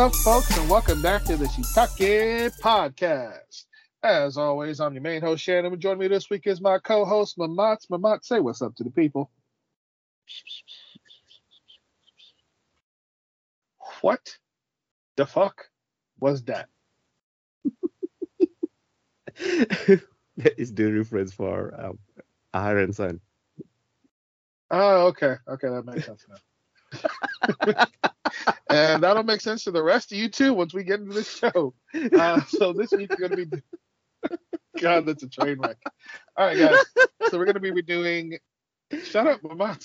What's up, folks, and welcome back to the Shiitake Podcast. As always, I'm your main host, Shannon, and joining me this week is my co-host, Mamat. Mamat, say what's up to the people. What the fuck was that? that is the reference for um, and Son. Oh, okay. Okay, that makes sense now. and that'll make sense to the rest of you too once we get into the show. Uh, so this week we're gonna be God, that's a train wreck. All right, guys. So we're gonna be doing shut up, Mamat.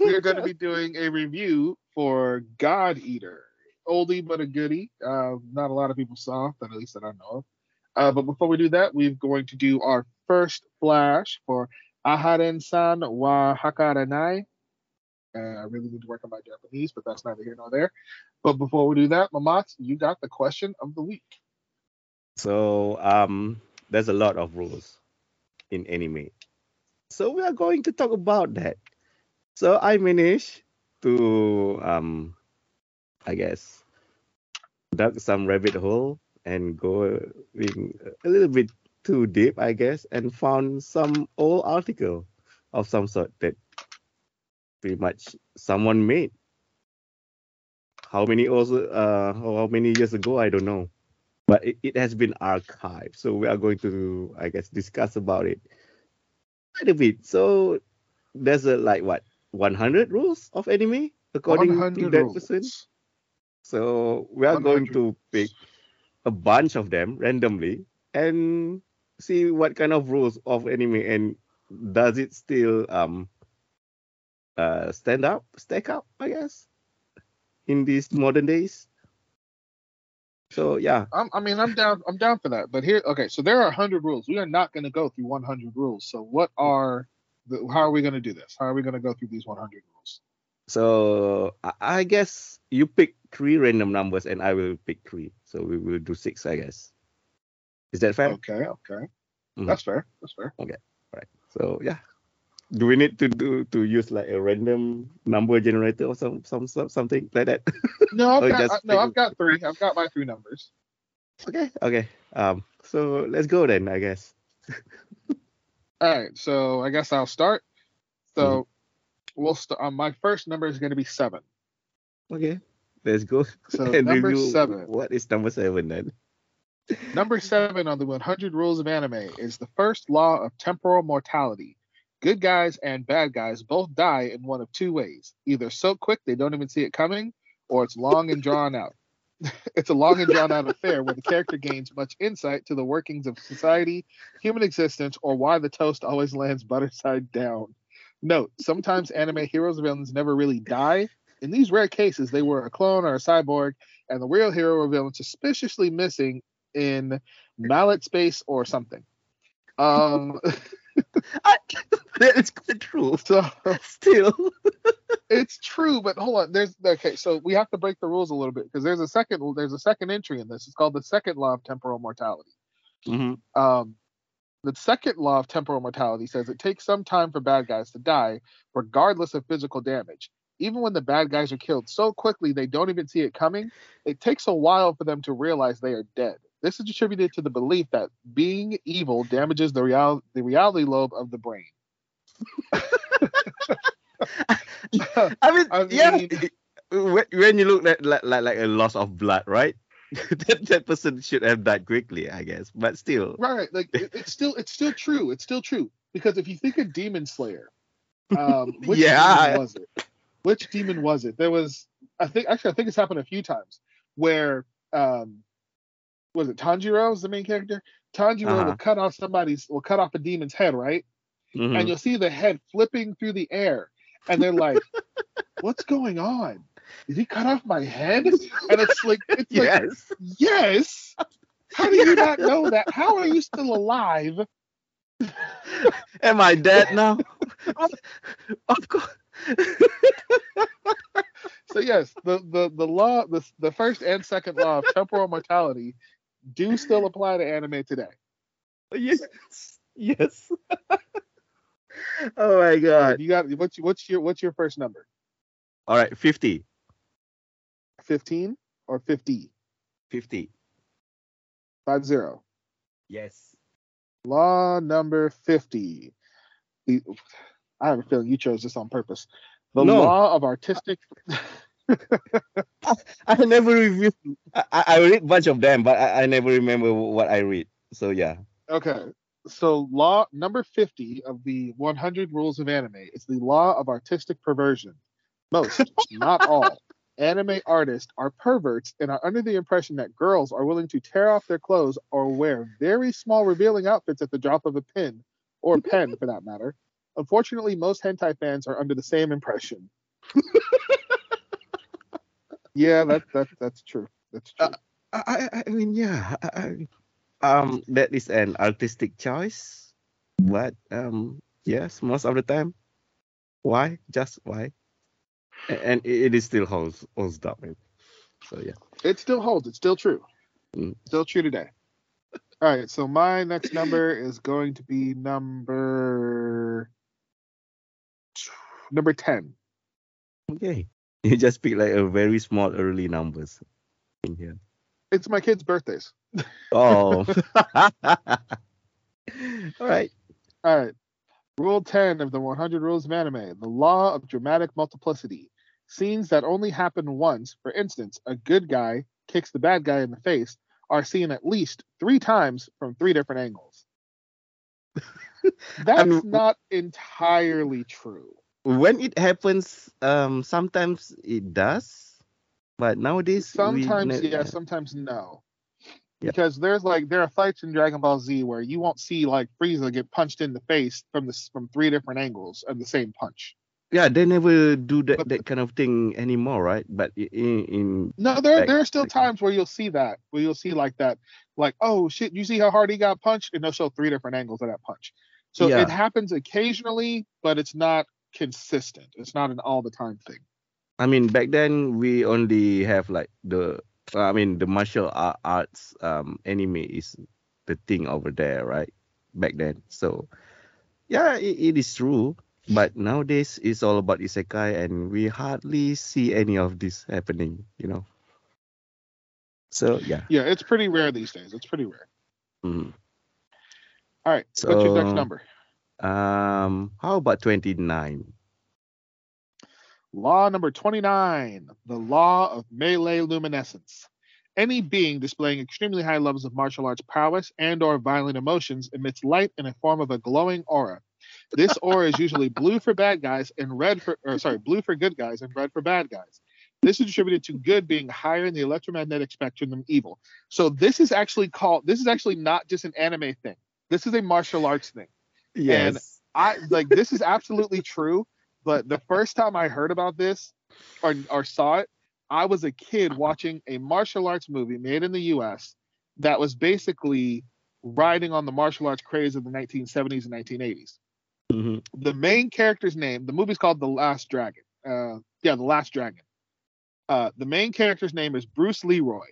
We're gonna be doing a review for God Eater. Oldie but a goodie. Uh, not a lot of people saw, that at least that I know of. Uh, but before we do that, we're going to do our first flash for Aharen san wa Hakarenai. I really need to work on my Japanese, but that's neither here nor there. But before we do that, Mamat, you got the question of the week. So um, there's a lot of rules in anime. So we are going to talk about that. So I managed to um, I guess dug some rabbit hole and go in a little bit too deep, I guess, and found some old article of some sort that pretty much someone made. How many also uh how many years ago I don't know, but it, it has been archived. So we are going to I guess discuss about it quite a bit. So there's a like what 100 rules of anime according to that rules. person. So we are going to pick a bunch of them randomly and see what kind of rules of anime and does it still um uh stand up, stack up, I guess, in these modern days. So yeah, I'm, I mean, I'm down. I'm down for that. But here, okay. So there are 100 rules. We are not going to go through 100 rules. So what are the? How are we going to do this? How are we going to go through these 100 rules? so I, guess you pick three random numbers and I will pick three. So we will do six, I guess. Is that fair? Okay. Okay. Mhm. That's fair. That's fair. Right. So yeah. Do we need to do to use like a random number generator or some some, some something like that? No, I've got, I- no, I've got three. I've got my three numbers. okay. Okay. Um. So let's go then. I guess. All right. So I guess I'll start. So Mm-hmm. we'll start. Um, my first number is going to be seven. Okay. Let's go. So number seven. What is number seven then? Number seven on the 100 rules of anime is the first law of temporal mortality. Good guys and bad guys both die in one of two ways either so quick they don't even see it coming, or it's long and drawn out. it's a long and drawn out affair where the character gains much insight to the workings of society, human existence, or why the toast always lands butter side down. Note, sometimes anime heroes and villains never really die. In these rare cases, they were a clone or a cyborg, and the real hero or villain suspiciously missing in mallet space or something. Um, that is true. so Still. it's true, but hold on. There's okay. So we have to break the rules a little bit because there's a second. There's a second entry in this. It's called the second law of temporal mortality. hmm Um, the second law of temporal mortality says it takes some time for bad guys to die, regardless of physical damage. Even when the bad guys are killed so quickly they don't even see it coming, it takes a while for them to realize they are dead. This is attributed to the belief that being evil damages the real the reality lobe of the brain. I mean, I yeah. mean- when, when you look at like, like like a loss of blood, right? that, that person should have died quickly, I guess. But still, right like it, it's still it's still true it's still true because if you think of demon slayer um which Yeah. demon was it which demon was it there was i think actually i think it's happened a few times where um was it tanjiro is the main character tanjiro Uh-huh. will cut off somebody's will cut off a demon's head right Mhm. and you'll see the head flipping through the air and they're like what's going on did he cut off my head and it's like it's like yes, yes how do you not know that how are you still alive am I dead now? of, of course. So yes, the the the law, the the first and second law of temporal mortality, do still apply to anime today. yes, yes. oh my god! You got what's what's your what's your first number? All right, fifty. Fifteen. or 50? 50. Five zero. Yes. Law number 50. I have a feeling you chose this on purpose. The No. law of artistic. I never review. I, I read bunch of them, but I, I never remember what I read. So yeah. Okay. So, law number 50 of the 100 rules of anime is the law of artistic perversion. Most, not all, anime artists are perverts and are under the impression that girls are willing to tear off their clothes or wear very small revealing outfits at the drop of a pin, or pen for that matter. Unfortunately, most hentai fans are under the same impression. yeah, that, that, that's true. That's true. I, I, I mean, yeah. I, um, that is an artistic choice, but um, yes, most of the time. Why? Just why? And it it is still holds holds up. So yeah. It still holds. It's still true. Mm. Still true today. All right. So my next number is going to be number number ten. Okay. You just pick like a very small early numbers in here. It's my kids' birthdays. Oh. All right. All right. Rule 10 of the 100 Rules of Anime the law of dramatic multiplicity. Scenes that only happen once, for instance, a good guy kicks the bad guy in the face, are seen at least three times from three different angles. That's mean- not entirely true. When it happens, um, sometimes it does, but nowadays Sometimes yes, sometimes no. Yeah. Because there's like there are fights in Dragon Ball Z where you won't see like Frieza get punched in the face from this from three different angles of the same punch. Yeah, they never do that, But- that kind of thing anymore, right? But in, in No, there Like- there are still like- times where you'll see that where you'll see like that, like oh shit, you see how hard he got punched, and they'll show three different angles of that punch. So Yeah. it happens occasionally, but it's not consistent. It's not an all the time thing. I mean, back then we only have like the, I mean, the martial arts um anime is the thing over there, right? Back then, so yeah, it, it is true. But nowadays it's all about isekai, and we hardly see any of this happening, you know. So yeah. Yeah, it's pretty rare these days. It's pretty rare. mhm. All right, what's your next So- number? Um, how about twenty nine? Law number 29, the law of melee luminescence. Any being displaying extremely high levels of martial arts prowess and or violent emotions emits light in a form of a glowing aura. This aura is usually blue for bad guys and red for or sorry, blue for good guys and red for bad guys. This is attributed to good being higher in the electromagnetic spectrum than evil. So this is actually called this is actually not just an anime thing. This is a martial arts thing. Yes. I like this is absolutely true, but the first time I heard about this or or saw it, I was a kid watching a martial arts movie made in the US that was basically riding on the martial arts craze of the 1970s and 1980s. Mhm. The main character's name, the movie's called The Last Dragon. Uh yeah, The Last Dragon. Uh the main character's name is Bruce Leroy.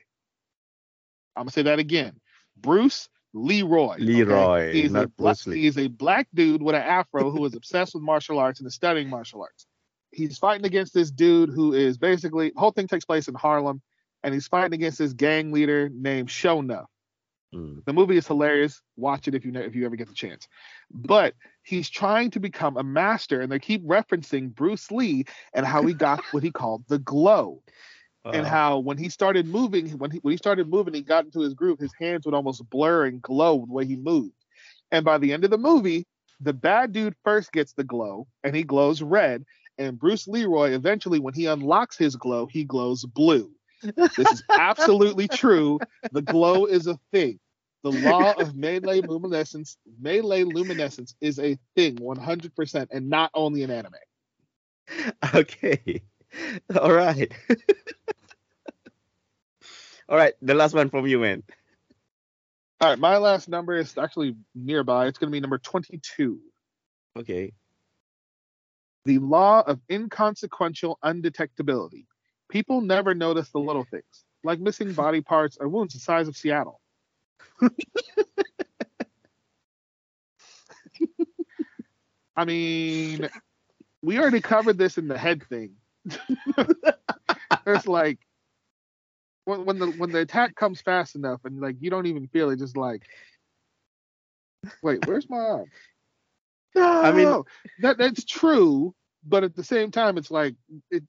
I'm gonna say that again. Bruce Leroy. okay? Leroy, He's a black, he's a black dude with an afro who is obsessed with martial arts and is studying martial arts. He's fighting against this dude who is basically the whole thing takes place in Harlem, and he's fighting against this gang leader named Shona. Mm. The movie is hilarious. Watch it if you know if you ever get the chance. But he's trying to become a master, and they keep referencing Bruce Lee and how he got what he called the glow and uh-huh. how when he started moving, when he when he started moving, he got into his groove. His hands would almost blur and glow the way he moved. And by the end of the movie, the bad dude first gets the glow, and he glows red. And Bruce Leroy, eventually, when he unlocks his glow, he glows blue. This is absolutely true. The glow is a thing. The law of melee luminescence, melee luminescence is a thing, 100%, and not only in anime. Okay. All right. All right. The last one from you, man. All right, my last number is actually nearby. It's going to be number 22. Okay. the law of inconsequential undetectability. People never notice the little things, like missing body parts or wounds the size of Seattle. I mean, we already covered this in the head thing. There's like, when, when the when the attack comes fast enough and like you don't even feel it, just like, wait, where's my arm? No, I mean- that that's true, but at the same time, it's like it.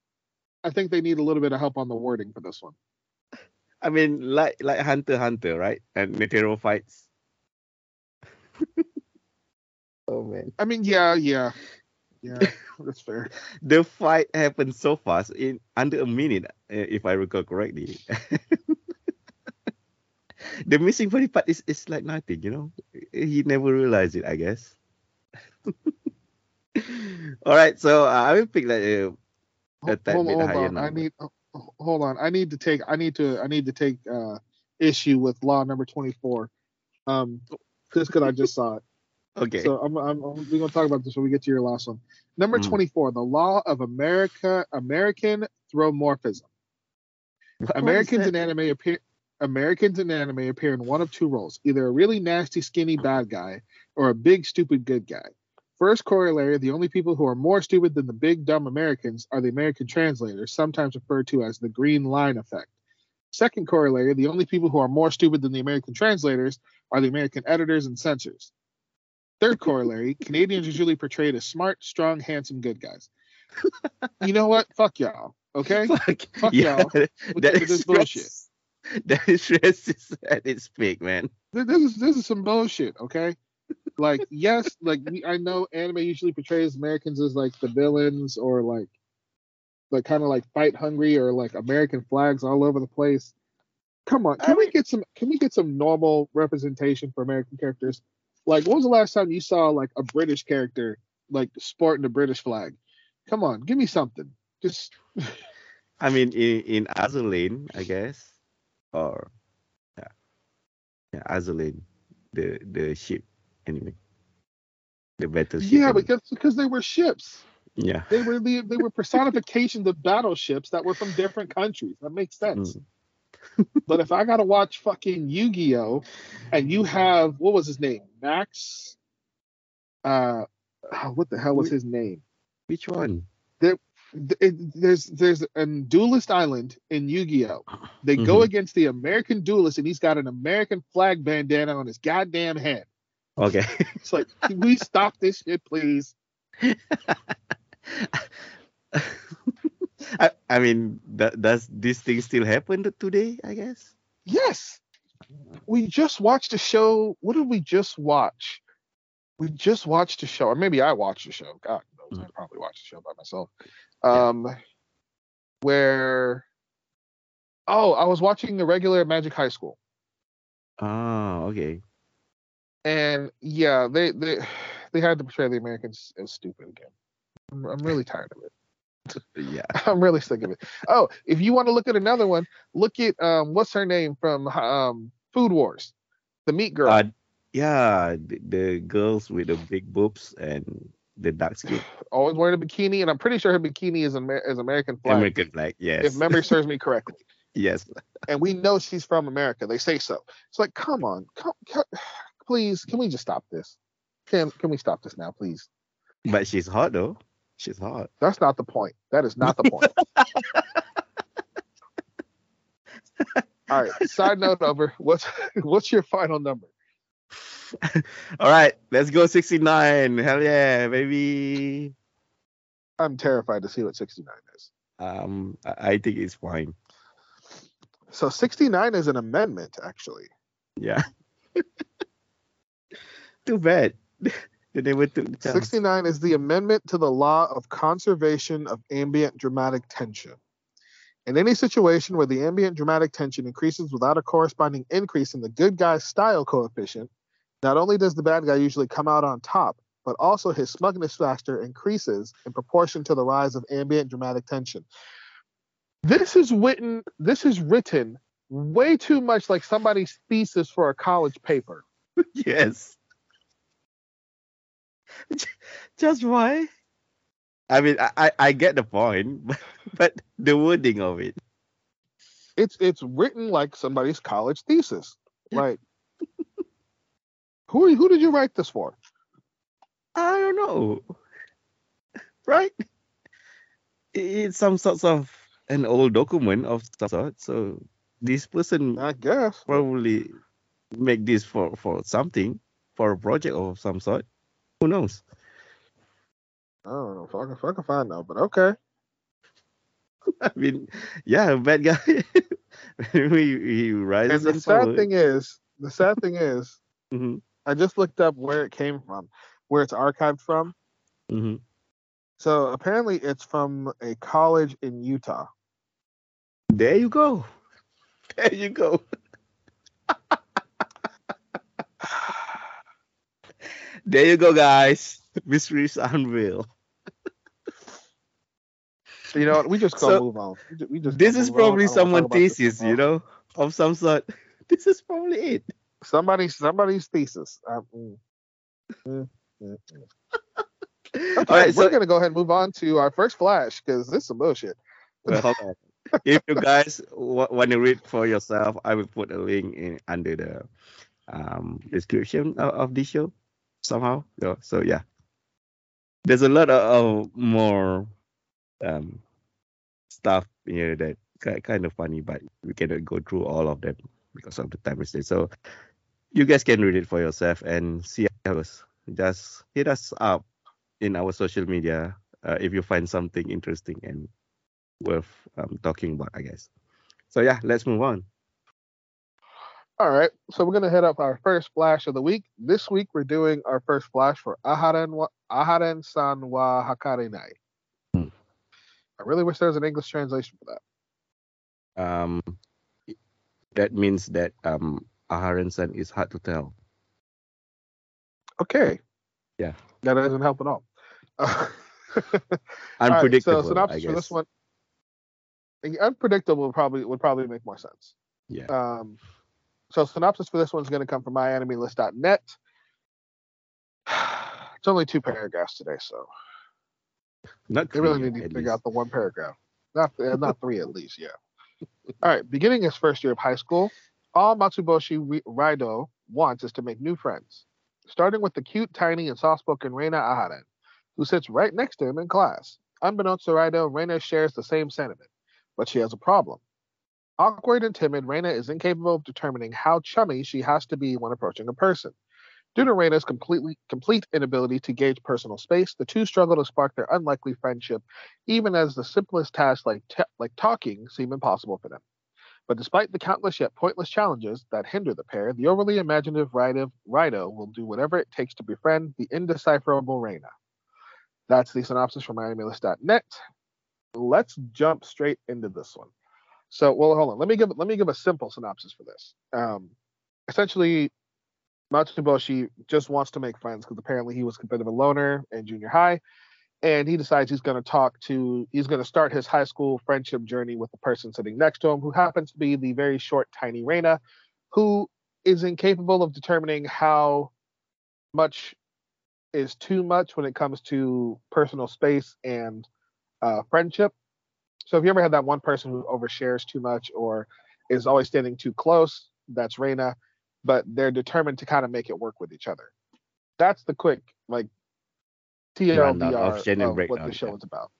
I think they need a little bit of help on the wording for this one. I mean, like like Hunter Hunter, right? And Netero fights. oh man, I mean, yeah, yeah, yeah, that's fair. the fight happened so fast in under a minute, uh, if I recall correctly. the missing body part is, is like nothing, you know. He never realized it, I guess. All right, so uh, I will pick like uh, hold, hold higher on, I number. need. oh, Hold on, I need to take. I need to. I need to take uh, issue with law number twenty four. Um, just because I just saw it. Okay. So I'm, I'm, I'm we're gonna talk about this when we get to your last one. Number Mm. 24, the law of America American thromorphism. What- Americans in anime appear Americans in anime appear in one of two roles, either a really nasty skinny bad guy or a big stupid good guy. First corollary, the only people who are more stupid than the big dumb Americans are the American translators, sometimes referred to as the green line effect. Second corollary, the only people who are more stupid than the American translators are the American editors and censors. Third corollary, Canadians usually portrayed as smart, strong, handsome good guys. You know what? Fuck y'all. Okay? Fuck, Fuck yeah, y'all that with is this bullshit. That is racist at its peak, man. This is this is some bullshit, okay? Like, yes, like we, I know anime usually portrays Americans as like the villains or like like kind of like fight hungry or like American flags all over the place. Come on, can I we mean- get some can we get some normal representation for American characters? Like, when was the last time you saw like a British character like sporting the British flag? Come on, give me something. Just I mean, in in Azur Lane, I guess, or yeah, yeah, Azur Lane, the the ship anyway, the battleship. yeah, because because they were ships. yeah. They were the they were personifications of battleships that were from different countries. That makes sense. Mm. But if I gotta watch fucking Yu-Gi-Oh, and you have what was his name, Max? Uh, oh, what the hell was his name? Which one? Th- it- there's there's a duelist island in Yu-Gi-Oh. They go Mhm. against the American duelist, and he's got an American flag bandana on his goddamn head. Okay. It's like, can we stop this shit, please? I, I mean, that, does this thing still happen today? I guess. Yes. We just watched a show. What did we just watch? We just watched a show, or maybe I watched a show. God knows, I probably watched a show by myself. Yeah. Um, where? Oh, I was watching the regular Magic High School, Oh, okay. and yeah, they they they had to portray the Americans as stupid again. I'm, I'm really tired of it. Yeah. I'm really sick of it. Oh, if you want to look at another one, look at um, what's her name from um, Food Wars, the Meat Girl. Uh, yeah, the, the girls with the big boobs and the dark skin. always wearing a bikini, and I'm pretty sure her bikini is Amer- is American flag, American flag. Yes. if memory serves me correctly. yes. And we know she's from America. They say so. It's like, come on, come, come, please, can we just stop this? Can can we stop this now, please? But she's hot though. She's hot. That's not the point. That is not the point. All right. Side note over. What's what's your final number? All right, let's go 69. Hell yeah, baby. I'm terrified to see what 69 is. Um, I, I think it's fine. So 69 is an amendment, actually. Yeah. Too bad. They never took the 69 is the amendment to the law of conservation of ambient dramatic tension. In any situation where the ambient dramatic tension increases without a corresponding increase in the good guy's style coefficient, not only does the bad guy usually come out on top, but also his smugness factor increases in proportion to the rise of ambient dramatic tension. This is written this is written way too much like somebody's thesis for a college paper. yes. Just why? I mean, I, I, I get the point, but, but the wording of it. it's it's written like somebody's college thesis. Like who who did you write this for? I don't know. Right? It's some sorts of an old document of some sort. So this person I guess. probably make this for for something, for a project of some sort. Who knows? I don't know if I can, if I can find out, but okay. I mean, yeah, bad guy. he, he rises And the sad falls. thing is, the sad thing is, Mhm, I just looked up where it came from, where it's archived from. mhm. So apparently, it's from a college in Utah. There you go. There you go. There you go, guys. Mysteries unveiled. So you know what? We just go So, move on. We just This is move on. I probably don't wanna talk someone thesis, you know, of some sort. This is probably it. Somebody, somebody's thesis. Um, mm. Mm, mm, mm. Okay, All right, we're so gonna go ahead and move on to our first flash because this is some bullshit. Well, if you guys w- want to read for yourself, I will put a link in under the um, description of, of this show somehow. So, so yeah, there's a lot of, of more um, stuff here that ki- kind of funny, but we cannot go through all of them because of the time restraint. So you guys can read it for yourself and see how. Just hit us up in our social media uh, if you find something interesting and worth um, talking about, I guess. So yeah, let's move on. All right, so we're gonna head up our first flash of the week. This week we're doing our first flash for Aharen wa- Aharen San wa Hakarenai. Hmm. I really wish there was an English translation for that. Um, that means that um, Aharen San is hard to tell. Okay. Yeah. That doesn't help at all. Uh, right, Unpredictable, so synopsis for this one. Unpredictable would probably would probably make more sense. Yeah. Um, so synopsis for this one's going to come from myanimelist.net. It's only two paragraphs today, so Not they really need to figure out the one paragraph. Not uh, not three at least, yeah. All right, beginning his first year of high school, all Matsuboshi Raido wants is to make new friends, starting with the cute, tiny, and soft-spoken Reina Aharen, who sits right next to him in class. Unbeknownst to Raido, Reina shares the same sentiment, but she has a problem. Awkward and timid, Reina is incapable of determining how chummy she has to be when approaching a person. Due to Reina's completely complete inability to gauge personal space, the two struggle to spark their unlikely friendship, even as the simplest tasks like t- like talking seem impossible for them. But despite the countless yet pointless challenges that hinder the pair, the overly imaginative Rido, Rido will do whatever it takes to befriend the indecipherable Reina. That's the synopsis from myanimelist.net. Let's jump straight into this one. So, well, hold on. Let me give let me give a simple synopsis for this. Um, essentially, Matsuboshi just wants to make friends because apparently he was a bit of a loner in junior high, and he decides he's going to talk to he's going to start his high school friendship journey with the person sitting next to him, who happens to be the very short, tiny Reina, who is incapable of determining how much is too much when it comes to personal space and uh, friendship. So if you ever had that one person who overshares too much or is always standing too close, that's Reina, but they're determined to kind of make it work with each other. That's the quick like Rundown TLDR of of, Shannon what breakdown, the show yeah. is about.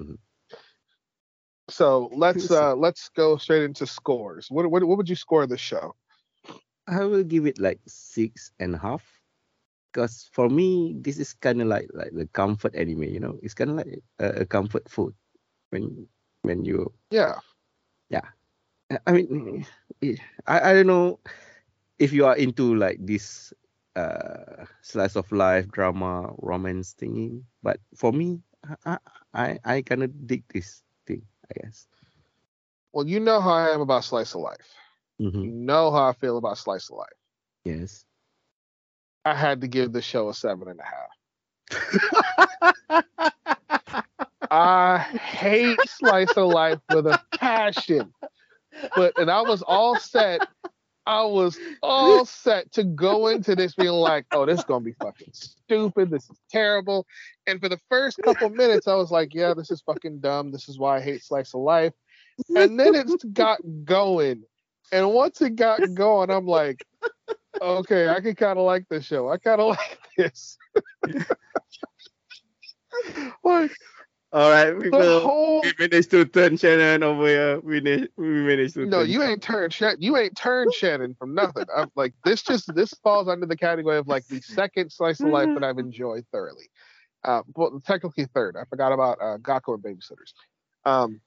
Mhm. So let's uh let's go straight into scores. What what, what would you score this show? I will give it like six and a half. Because for me, this is kind of like like the comfort anime, you know. It's kind of like a, a comfort food when when you Yeah. I- I mean, I, I don't know if you are into like this uh slice of life drama romance thingy, but for me, I I, I kind of dig this thing, I guess. Well, you know how I am about slice of life. hmm You know how I feel about slice of life. Yes. I had to give the show a seven and a half. I hate slice of life with a passion. But and I was all set. I was all set to go into this being like, oh, this is gonna be fucking stupid. This is terrible. And for the first couple minutes, I was like, yeah, this is fucking dumb. This is why I hate slice of life. And then it got going. And once it got going, I'm like, okay, I can kind of like this show. I kind of like this. like, All right, we, will- whole we managed to turn Shannon over here. We, na- we managed to. no, you ain't turned Shannon. You ain't turned Shannon from nothing. I'm like this. Just this falls under the category of like the second slice of life that I've enjoyed thoroughly. Uh, well, technically third. I forgot about uh, Gakuen Babysitters. Um,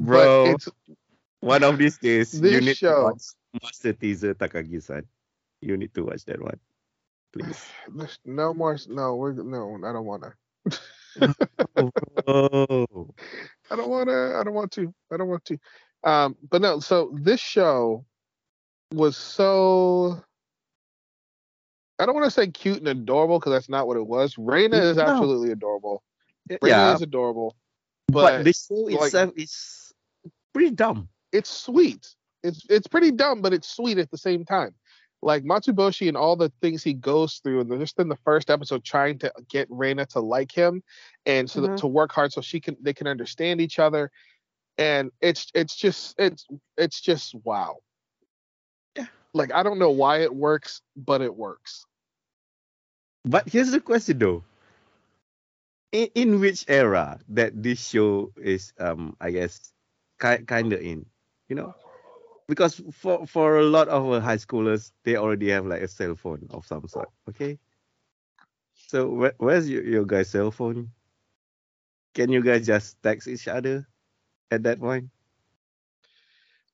Bro, but it's one of these days, you need show- to watch Master Teaser Takagi-san. You need to watch that one, please. no more. No, we're no. I don't want to. oh, I don't want to. I don't want to. I don't want to. Um, but no. So this show was so. I don't want to say cute and adorable because that's not what it was. Reina is No. absolutely adorable. Reina yeah, is adorable, but, but, the show like- itself is pretty dumb. it's sweet. It's it's pretty dumb, but it's sweet at the same time. Like Matsuboshi and all the things he goes through, and just in the first episode, trying to get Reina to like him, and so that, Mhm. to work hard so she can they can understand each other, and it's it's just it's it's just wow. Yeah. Like I don't know why it works, but it works. But here's the question though. In, in which era that this show is um I guess ki- kind of in, you know? Because for for a lot of high schoolers they already have like a cell phone of some sort, okay? So where, where's your, your guys' cell phone? Can you guys just text each other at that point?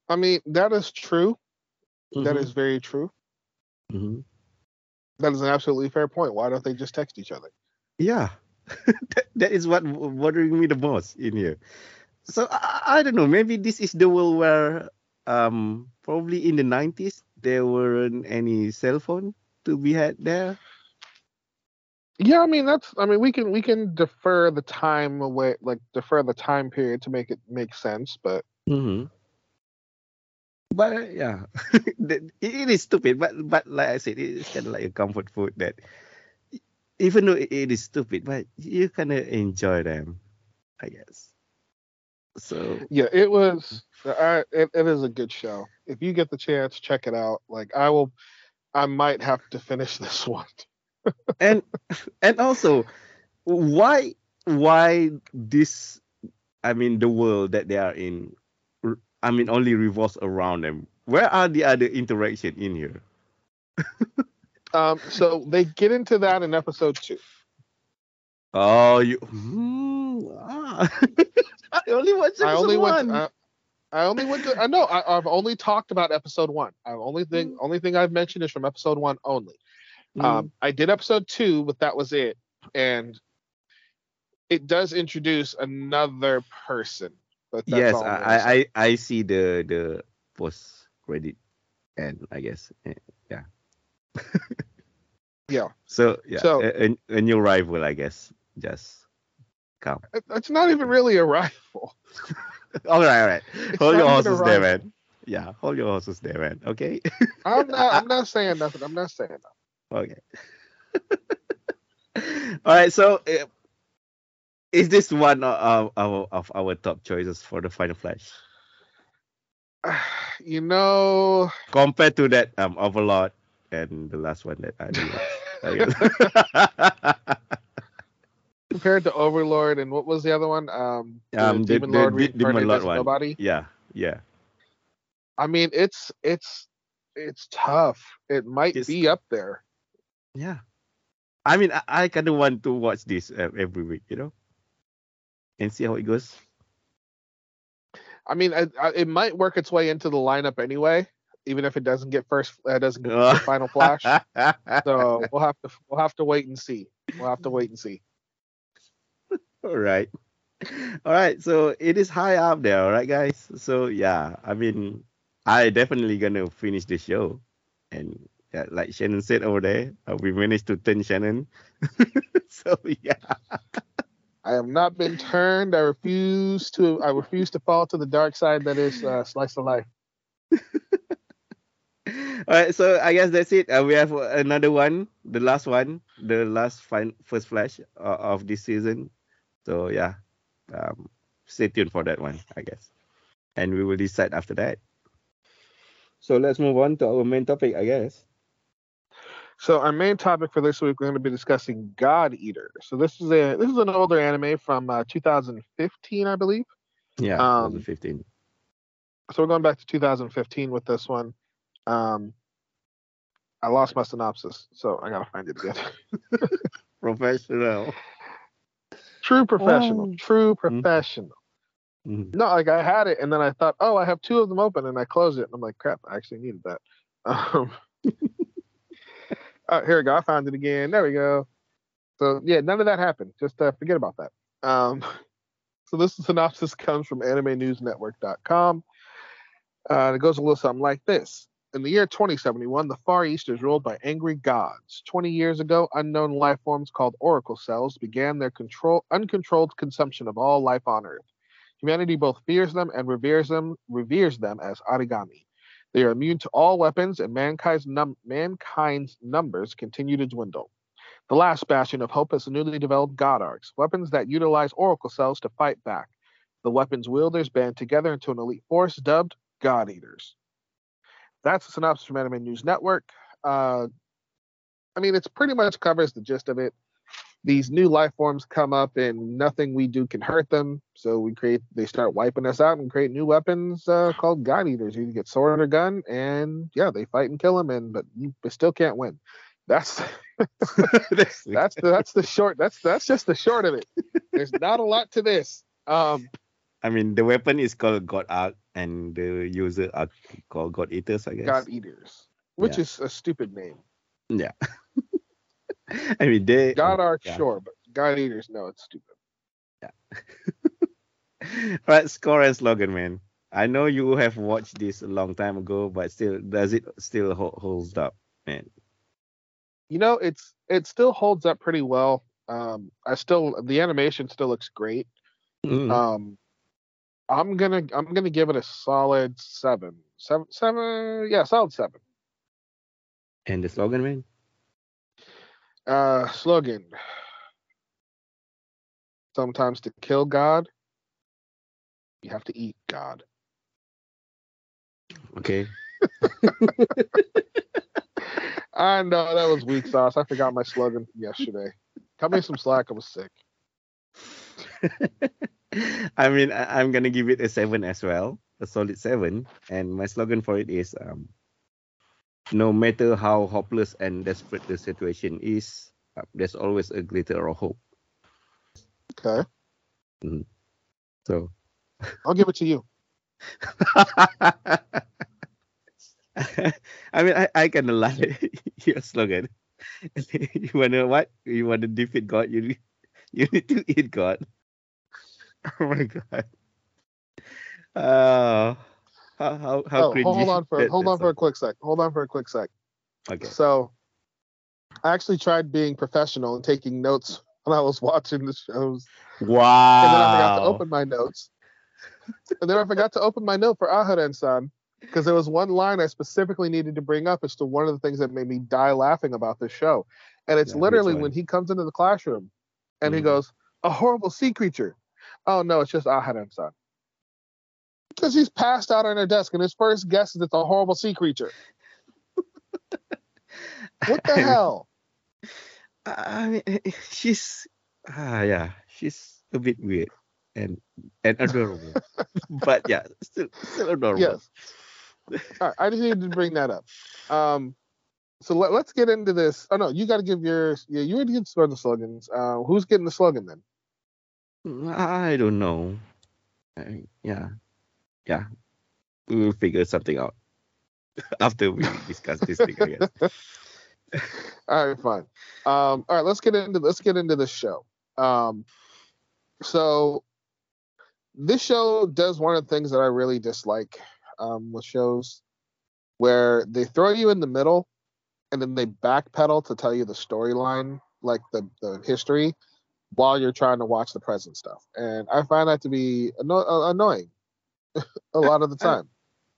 I mean, that is true. That Mhm, is very true. mhm. That is an absolutely fair point. Why don't they just text each other? Yeah, that, that is what bothering me the most in here. So I, I don't know. Maybe this is the world where um probably in the nineties there weren't any cell phone to be had there. Yeah, I mean that's I mean we can we can defer the time away like defer the time period to make it make sense, but Mm-hmm. But uh, yeah, it, it is stupid. But but like I said, it's kind of like a comfort food that even though it, it is stupid, but you kind of enjoy them, I guess. So yeah, it was I, it, it is a good show. If you get the chance, check it out. Like I will I might have to finish this one. and and also why why this i mean the world that they are in I mean only revolves around them where are the other interaction in here Um so they get into that in episode 2. oh you hmm, ah. i only watched I only episode went I, I only went to I know I, I've only talked about episode 1. I only thing only thing I've mentioned is from episode 1 only. Mm, Um, I did episode two, but that was it. And it does introduce another person. But that's yes all I'm I. I i i see the the post credit and i guess eh, yeah yeah, so yeah So- a, a, a new rival i guess just come it's not even really a rifle. all right all right It's hold your not even a horses there, man. Yeah, hold your horses there, man. Okay. I'm not. I'm not saying nothing. I'm not saying nothing. okay. All right. So, uh, is this one of, of, of our top choices for the Final Flash You know, compared to that um Overlord and the last one that I did? Compared to Overlord and what was the other one? Um, Um, the- Demon the Lord De- Demon Lord one. Nobody. yeah, yeah. I mean, it's it's it's tough. It might It's- be up there. Yeah. I mean, I, I kind of want to watch this uh, every week, you know, and see how it goes. I mean, I, I, it might work its way into the lineup anyway, even if it doesn't get first. Uh, doesn't get final flash. So we'll have to we'll have to wait and see. We'll have to wait and see. All right. All right. So it is high up there, all right, guys. So yeah, I mean, I definitely gonna finish the show, and yeah, like Shannon said over there, uh, we managed to turn Shannon. so yeah. I have not been turned. I refuse to. I refuse to fall to the dark side that is uh, slice of life. All right, so I guess that's it. Uh, we have another one, the last one, the last fin- first flash uh, of this season. So yeah, um, stay tuned for that one, I guess, and we will decide after that. So let's move on to our main topic, I guess. So our main topic for this week, we're going to be discussing God Eater. So this is a this is an older anime from uh, 2015, I believe. Yeah, Um, 2015. So we're going back to 2015 with this one. Um, I lost my synopsis, so I gotta find it again. Professional. True professional, Oh. true professional. Mhm. No, like I had it, and then I thought, oh, I have two of them open, and I closed it, and I'm like, crap, I actually needed that. Um, uh, here we go. I found it again. There we go. So yeah, none of that happened. Just uh, forget about that. Um, so this synopsis comes from AnimeNewsNetwork.com. Uh, it goes a little something like this. In the year 2071, the Far East is ruled by angry gods. 20 years ago, unknown life forms called oracle cells began their control, uncontrolled consumption of all life on Earth. Humanity both fears them and reveres them, reveres them as Aragami. They are immune to all weapons, and mankind's, num- mankind's numbers continue to dwindle. The last bastion of hope is the newly developed God Arcs, weapons that utilize oracle cells to fight back. The weapons wielders band together into an elite force dubbed God Eaters. That's the synopsis from Anime News Network. Uh, I mean, it's pretty much covers the gist of it. These new life forms come up, and nothing we do can hurt them. So we create, they start wiping us out and create new weapons uh, called God Eaters. You get sword or gun, and yeah, they fight and kill them, and but you but still can't win. That's That's- that's the that's the short. That's that's just the short of it. There's not a lot to this. Um, I mean, the weapon is called God Arc, and the user are called God Eaters, I guess. God Eaters, which Yeah. is a stupid name. Yeah. I mean, they. God Arc, yeah. sure, but God Eaters, no, it's stupid. Yeah. Right, score and slogan, man. I know you have watched this a long time ago, but still, does it still ho- holds up, man? You know, it's it still holds up pretty well. Um, I still the animation still looks great. Mm. Um, I'm gonna I'm gonna give it a solid seven, seven, seven. Yeah, solid seven. and the slogan, man. Uh, slogan. Sometimes to kill God, you have to eat God. Okay. I know that was weak sauce. I forgot my slogan from yesterday. Cut me some slack. I was sick. I mean, I, I'm gonna give it a seven as well, a solid seven. And my slogan for it is, um, no matter how hopeless and desperate the situation is, uh, there's always a glitter of hope. Okay, Hmm. So, I'll give it to you. I mean, I, I kind of like your slogan. you wanna what? You wanna defeat God? You you need to eat God. Oh my God. Uh, how how how oh, hold on for hold on for a quick sec. Hold on for a quick sec. Okay. So, I actually tried being professional and taking notes when I was watching the shows, Wow. and then I forgot to open my notes. and then I forgot to open my note for Aharen-san because there was one line I specifically needed to bring up as to one of the things that made me die laughing about this show. And it's Yeah, literally when he comes into the classroom and he Mhm. goes, "A horrible sea creature." Oh no, it's just Aharen-san. Because he's passed out on her desk, and his first guess is it's a horrible sea creature. What the hell? I mean, she's ah yeah, she's a bit weird and and adorable, but yeah, still still adorable. Yes. All right, I just needed to bring that up. Um, so let, let's get into this. Oh no, you got to give yours. Yeah, you already get the slogans. Uh, who's getting the slogan then? I don't know. I, yeah, yeah, we will figure something out after we discuss this thing. I guess. All right, fine. Um, all right, let's get into let's get into the show. Um, so this show does one of the things that I really dislike um, with shows, where they throw you in the middle, and then they backpedal to tell you the storyline, like the the history, while you're trying to watch the present stuff, and I find that to be anno- uh, annoying a lot of the time.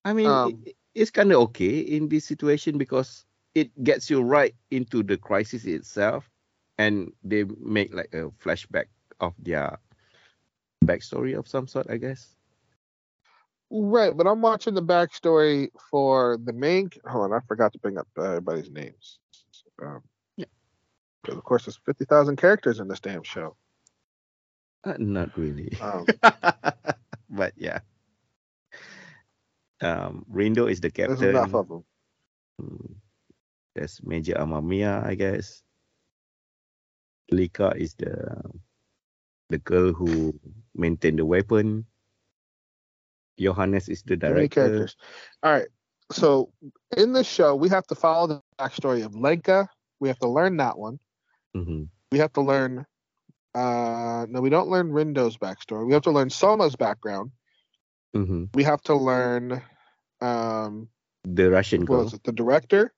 I mean, Um, it's kind of okay in this situation because it gets you right into the crisis itself, and they make like a flashback of their backstory of some sort, I guess. Right, but I'm watching the backstory for the main. Hold on, I forgot to bring up everybody's names. Um, Yeah. 'cause of course, there's 50,000 characters in this damn show. Uh, not really. Um, but yeah. Um, Rindo is the there's captain. enough of them. Mm, There's Major Amamiya, I guess. Lika is the the girl who maintained the weapon. Johannes is the director. characters. All right. So in this show, we have to follow the backstory of Lenka. We have to learn that one. Hmm We have to learn. Uh, no, we don't learn Rindo's backstory. We have to learn Soma's background. hmm We have to learn. Um, The Russian what girl. was it? The director.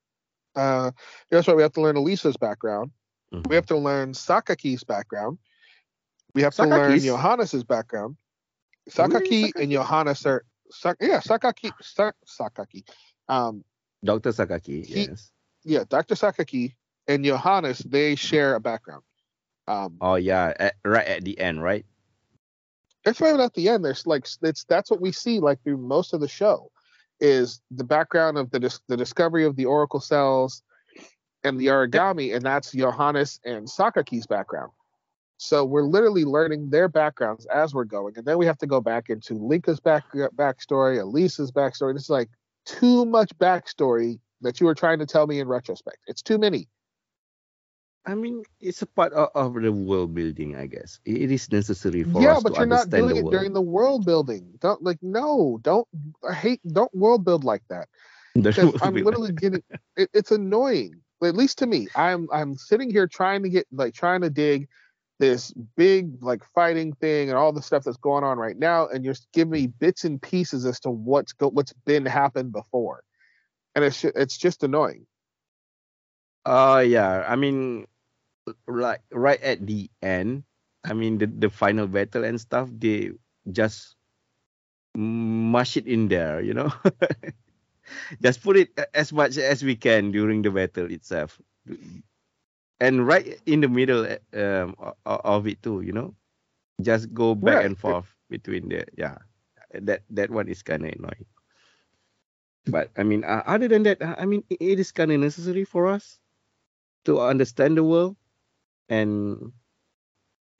Uh, that's right. We have to learn Elisa's background. Mhm. We have to learn Sakaki's background. We have to learn Sakaki's? Johannes's background. Sakaki and? Johannes are. Sak- yeah, Sakaki. Sak- Sakaki. Um, Dr. Sakaki, He- yes. yeah, Dr. Sakaki and Johannes, they share a background. Um, Oh yeah, at, right at the end, right? it's right at the end. There's like it's that's what we see like through most of the show, is the background of the dis- the discovery of the oracle cells, and the Aragami, and that's Johannes and Sakaki's background. So we're literally learning their backgrounds as we're going, and then we have to go back into Linka's back backstory, Elisa's backstory. This is like too much backstory that you were trying to tell me in retrospect. It's too many. I mean, it's a part of, of the world building, I guess. It is necessary for yeah, us but to you're not doing it during the world building. Don't like no, don't I hate don't world build like that. Because I'm literally getting it, it's annoying. At least to me. I'm I'm sitting here trying to get like trying to dig this big like fighting thing and all the stuff that's going on right now, and you're giving me bits and pieces as to what's go what's been happened before. And it's it's just annoying. Oh yeah, I mean, like right at the end, I mean the the final battle and stuff, they just mush it in there, you know. just put it as much as we can during the battle itself, and right in the middle um, of it too, you know. Just go back Right. and forth between the yeah, that that one is kind of annoying. But I mean, uh, other than that, uh, I mean, it is kind of necessary for us to understand the world and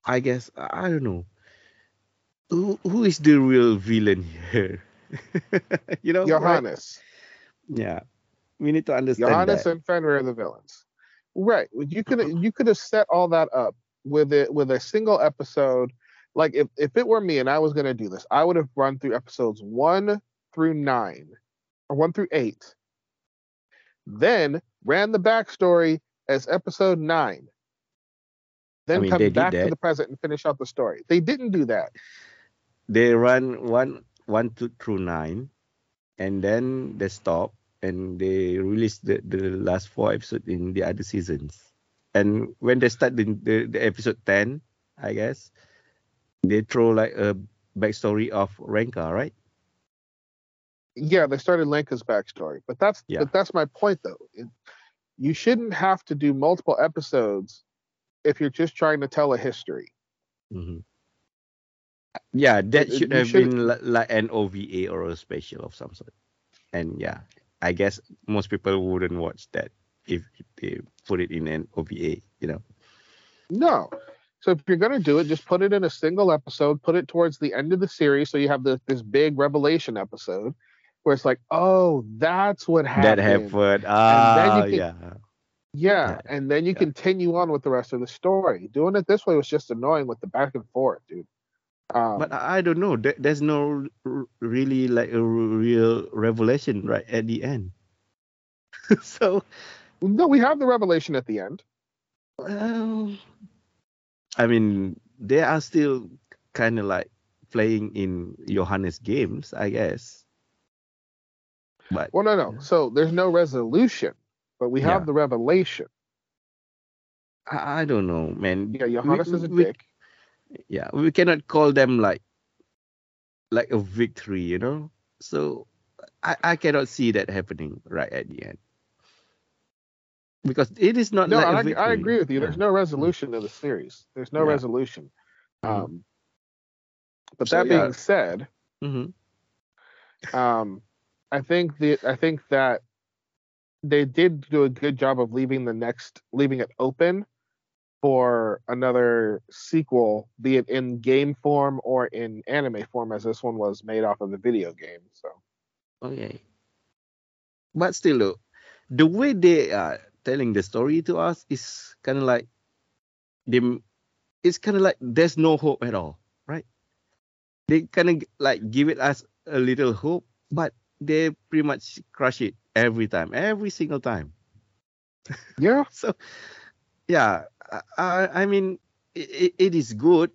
i guess i don't know who, who is the real villain here you know right? Johannes. yeah we need to understand Johannes that. and Fenrir are the villains. Right. You could you could have set all that up with it with a single episode. Like if, if it were me and I was gonna do this, I would have run through episodes one through nine, or one through eight. Then ran the backstory as episode nine. Then mean, come back to the present and finish out the story. They didn't do that. they run one one two through nine and then they stop and they release the, the last four episodes in the other seasons and when they start the, the, the episode 10 i guess they throw like a backstory of Renka, right Yeah, they started Lenka's backstory, but that's Yeah. but that's my point though. It, you shouldn't have to do multiple episodes if you're just trying to tell a history. hmm Yeah, that it- should have should- been like an OVA or a special of some sort. And yeah, I guess most people wouldn't watch that if they put it in an OVA, you know. No. So if you're gonna do it, just put it in a single episode. Put it towards the end of the series, so you have the, this big revelation episode where it's like, oh, that's what happened. That happened. Ah, yeah. Yeah, Yeah. and then you Yeah. continue on with the rest of the story. Doing it this way was just annoying with the back and forth, dude. Um, But I don't know. There, there's no r- really like a real revelation right at the end. so, no, we have the revelation at the end. well, I mean, they are still kind of like playing in Johannes games, I guess. But Well, no, no. So there's no resolution, but we have Yeah. the revelation. I, I don't know, man. Yeah, Johannes is a we- dick. Yeah, we cannot call them like like a victory, you know. So I, I cannot see that happening right at the end because it is not No, like I. I agree with you. There's no resolution to the series. There's no Yeah. resolution. Mhm. Um, but So, that yeah. being said, Mhm. um, I think the I think that they did do a good job of leaving the next leaving it open for another sequel, be it in game form or in anime form, as this one was made off of the video game. So Okay. But still, though, the way they are telling the story to us is kind of like them. It's kind of like there's no hope at all, right? They kind of like give it us a little hope, but they pretty much crush it every time, every single time. yeah, So, yeah, I, I mean, it, it is good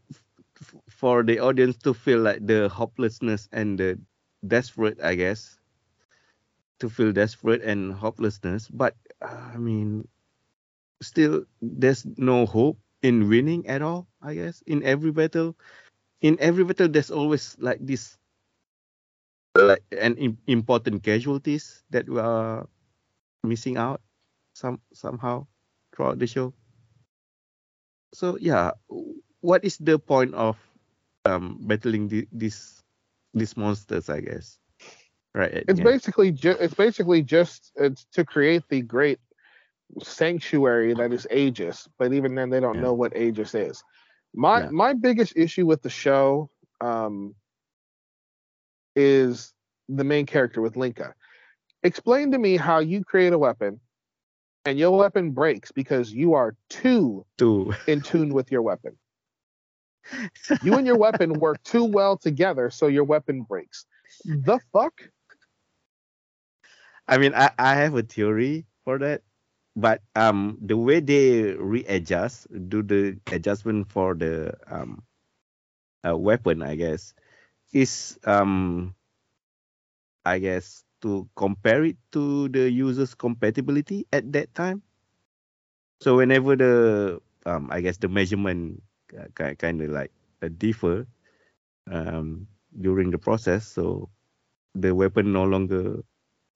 f- for the audience to feel like the hopelessness and the desperate, I guess, to feel desperate and hopelessness. But I mean, still, there's no hope in winning at all. I guess in every battle, in every battle, there's always like this, like an im- important casualties that we are missing out some somehow throughout the show. So yeah, what is the point of um battling the, these these monsters? I guess, right? it's end. basically ju- it's basically just it's to create the great sanctuary that is Aegis, but even then they don't Yeah. know what Aegis is. My Yeah. my biggest issue with the show um, is the main character with Linka. Explain to me how you create a weapon and your weapon breaks because you are too too. in tune with your weapon. You and your weapon work too well together, so your weapon breaks. The fuck? I mean, I, I have a theory for that, but um, the way they readjust, do the adjustment for the um, uh, weapon, I guess, is um, I guess to compare it to the user's compatibility at that time. So whenever the um, I guess the measurement kind of like uh, differ um, during the process, so the weapon no longer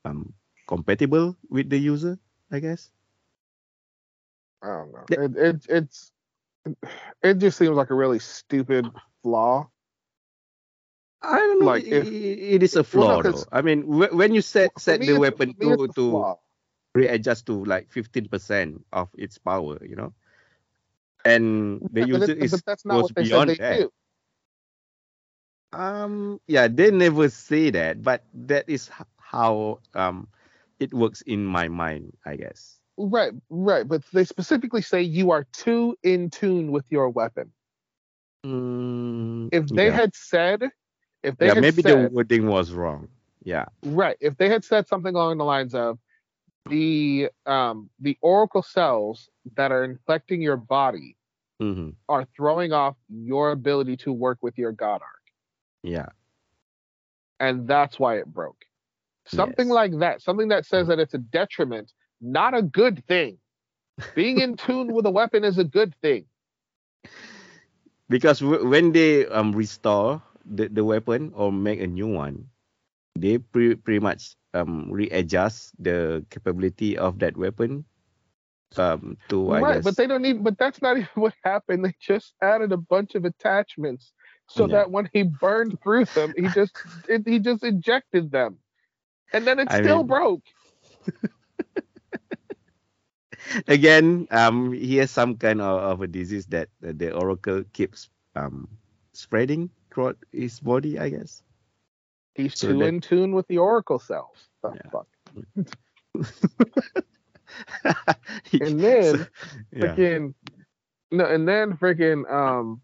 um, compatible with the user, I guess. I don't know. It, it it's it just seems like a really stupid flaw. I don't know. Like, i- if- i- it is a flaw. no, flaw, 'cause- though. I mean, wh- when you set set the weapon for me, it's to to readjust to like fifteen percent of its power, you know, and the user it- is but that's not goes what they said beyond they that. do. Um, yeah, they never say that, but that is how um it works in my mind, I guess. Right, right. But they specifically say you are too in tune with your weapon. Mm, If they yeah. had said, if they yeah, maybe the wording was wrong. Yeah, right, if they had said something along the lines of the um the oracle cells that are infecting your body hmm are throwing off your ability to work with your god arc. yeah, and that's why it broke. Something Yes. like that, something that says that it's a detriment, not a good thing. Being in tune with a weapon is a good thing. because w- when they um restore the, the weapon or make a new one, they pre- pretty much um readjust the capability of that weapon um to right, but they don't need but that's not even what happened. They just added a bunch of attachments so Yeah. that when he burned through them, he just it, he just ejected them. And then it I still mean- broke. again um he has some kind of, of a disease that uh, the oracle keeps um spreading throughout his body I guess. He's So too that- in tune with the oracle cells. The Yeah. fuck. And then so- yeah. freaking no and then freaking um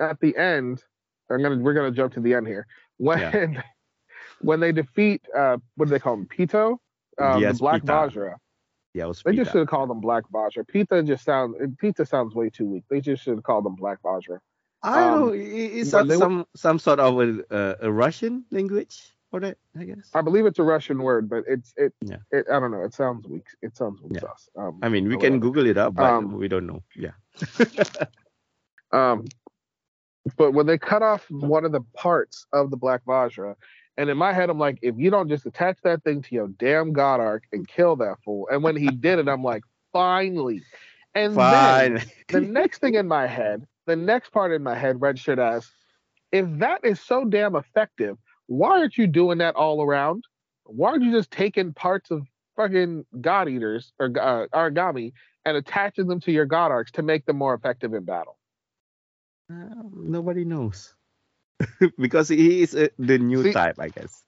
at the end i'm gonna we're gonna jump to the end here when Yeah. when they defeat uh what do they call him Pita um, Yes, the black Pita. vajra yeah, it was they just should have called them black vajra pita just sounds pita sounds way too weak they just should have called them black vajra I don't Um, know. i- It's some were- some, sort of a, uh, a Russian language for that, I guess. i believe it's a russian word but it's it, Yeah. it i don't know it sounds weak it sounds weak Yeah. sauce um, I mean, we can whatever. Google it up, but Um, we don't know. Yeah. Um, but when they cut off one of the parts of the Black Vajra, and in my head, I'm like, if you don't just attach that thing to your damn God arc and kill that fool, and when he did it, I'm like, finally. And then the next thing in my head, the next part in my head registered as, if that is so damn effective, why aren't you doing that all around? Why aren't you just taking parts of fucking god eaters or uh, Aragami and attaching them to your god arcs to make them more effective in battle? Um, nobody knows because he is uh, the new See- type, I guess.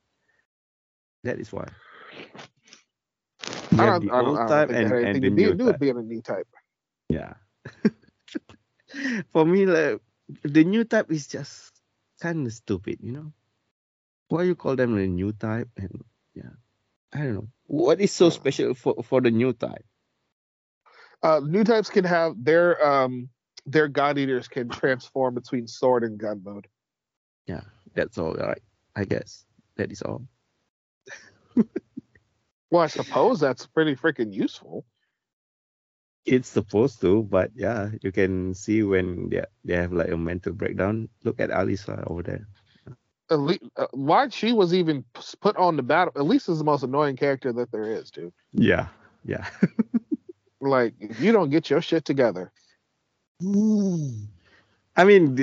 That is why. I You have don't, the I don't, old I don't type think and, and anything the to do, new with type. being a new type. Yeah. For me, like the new type is just kind of stupid, you know. Why you call them the new type? And yeah, I don't know. What is so special for for the new type? Uh, new types can have their um their god eaters can transform between sword and gun mode. Yeah, that's all right. I guess that is all. Well, I suppose that's pretty freaking useful. It's supposed to, but yeah, you can see when they they have like a mental breakdown. Look at Alisa over there. Uh, why she was even put on the battle. Elise is the most annoying character that there is, dude. Yeah, yeah. Like, if you don't get your shit together. I mean,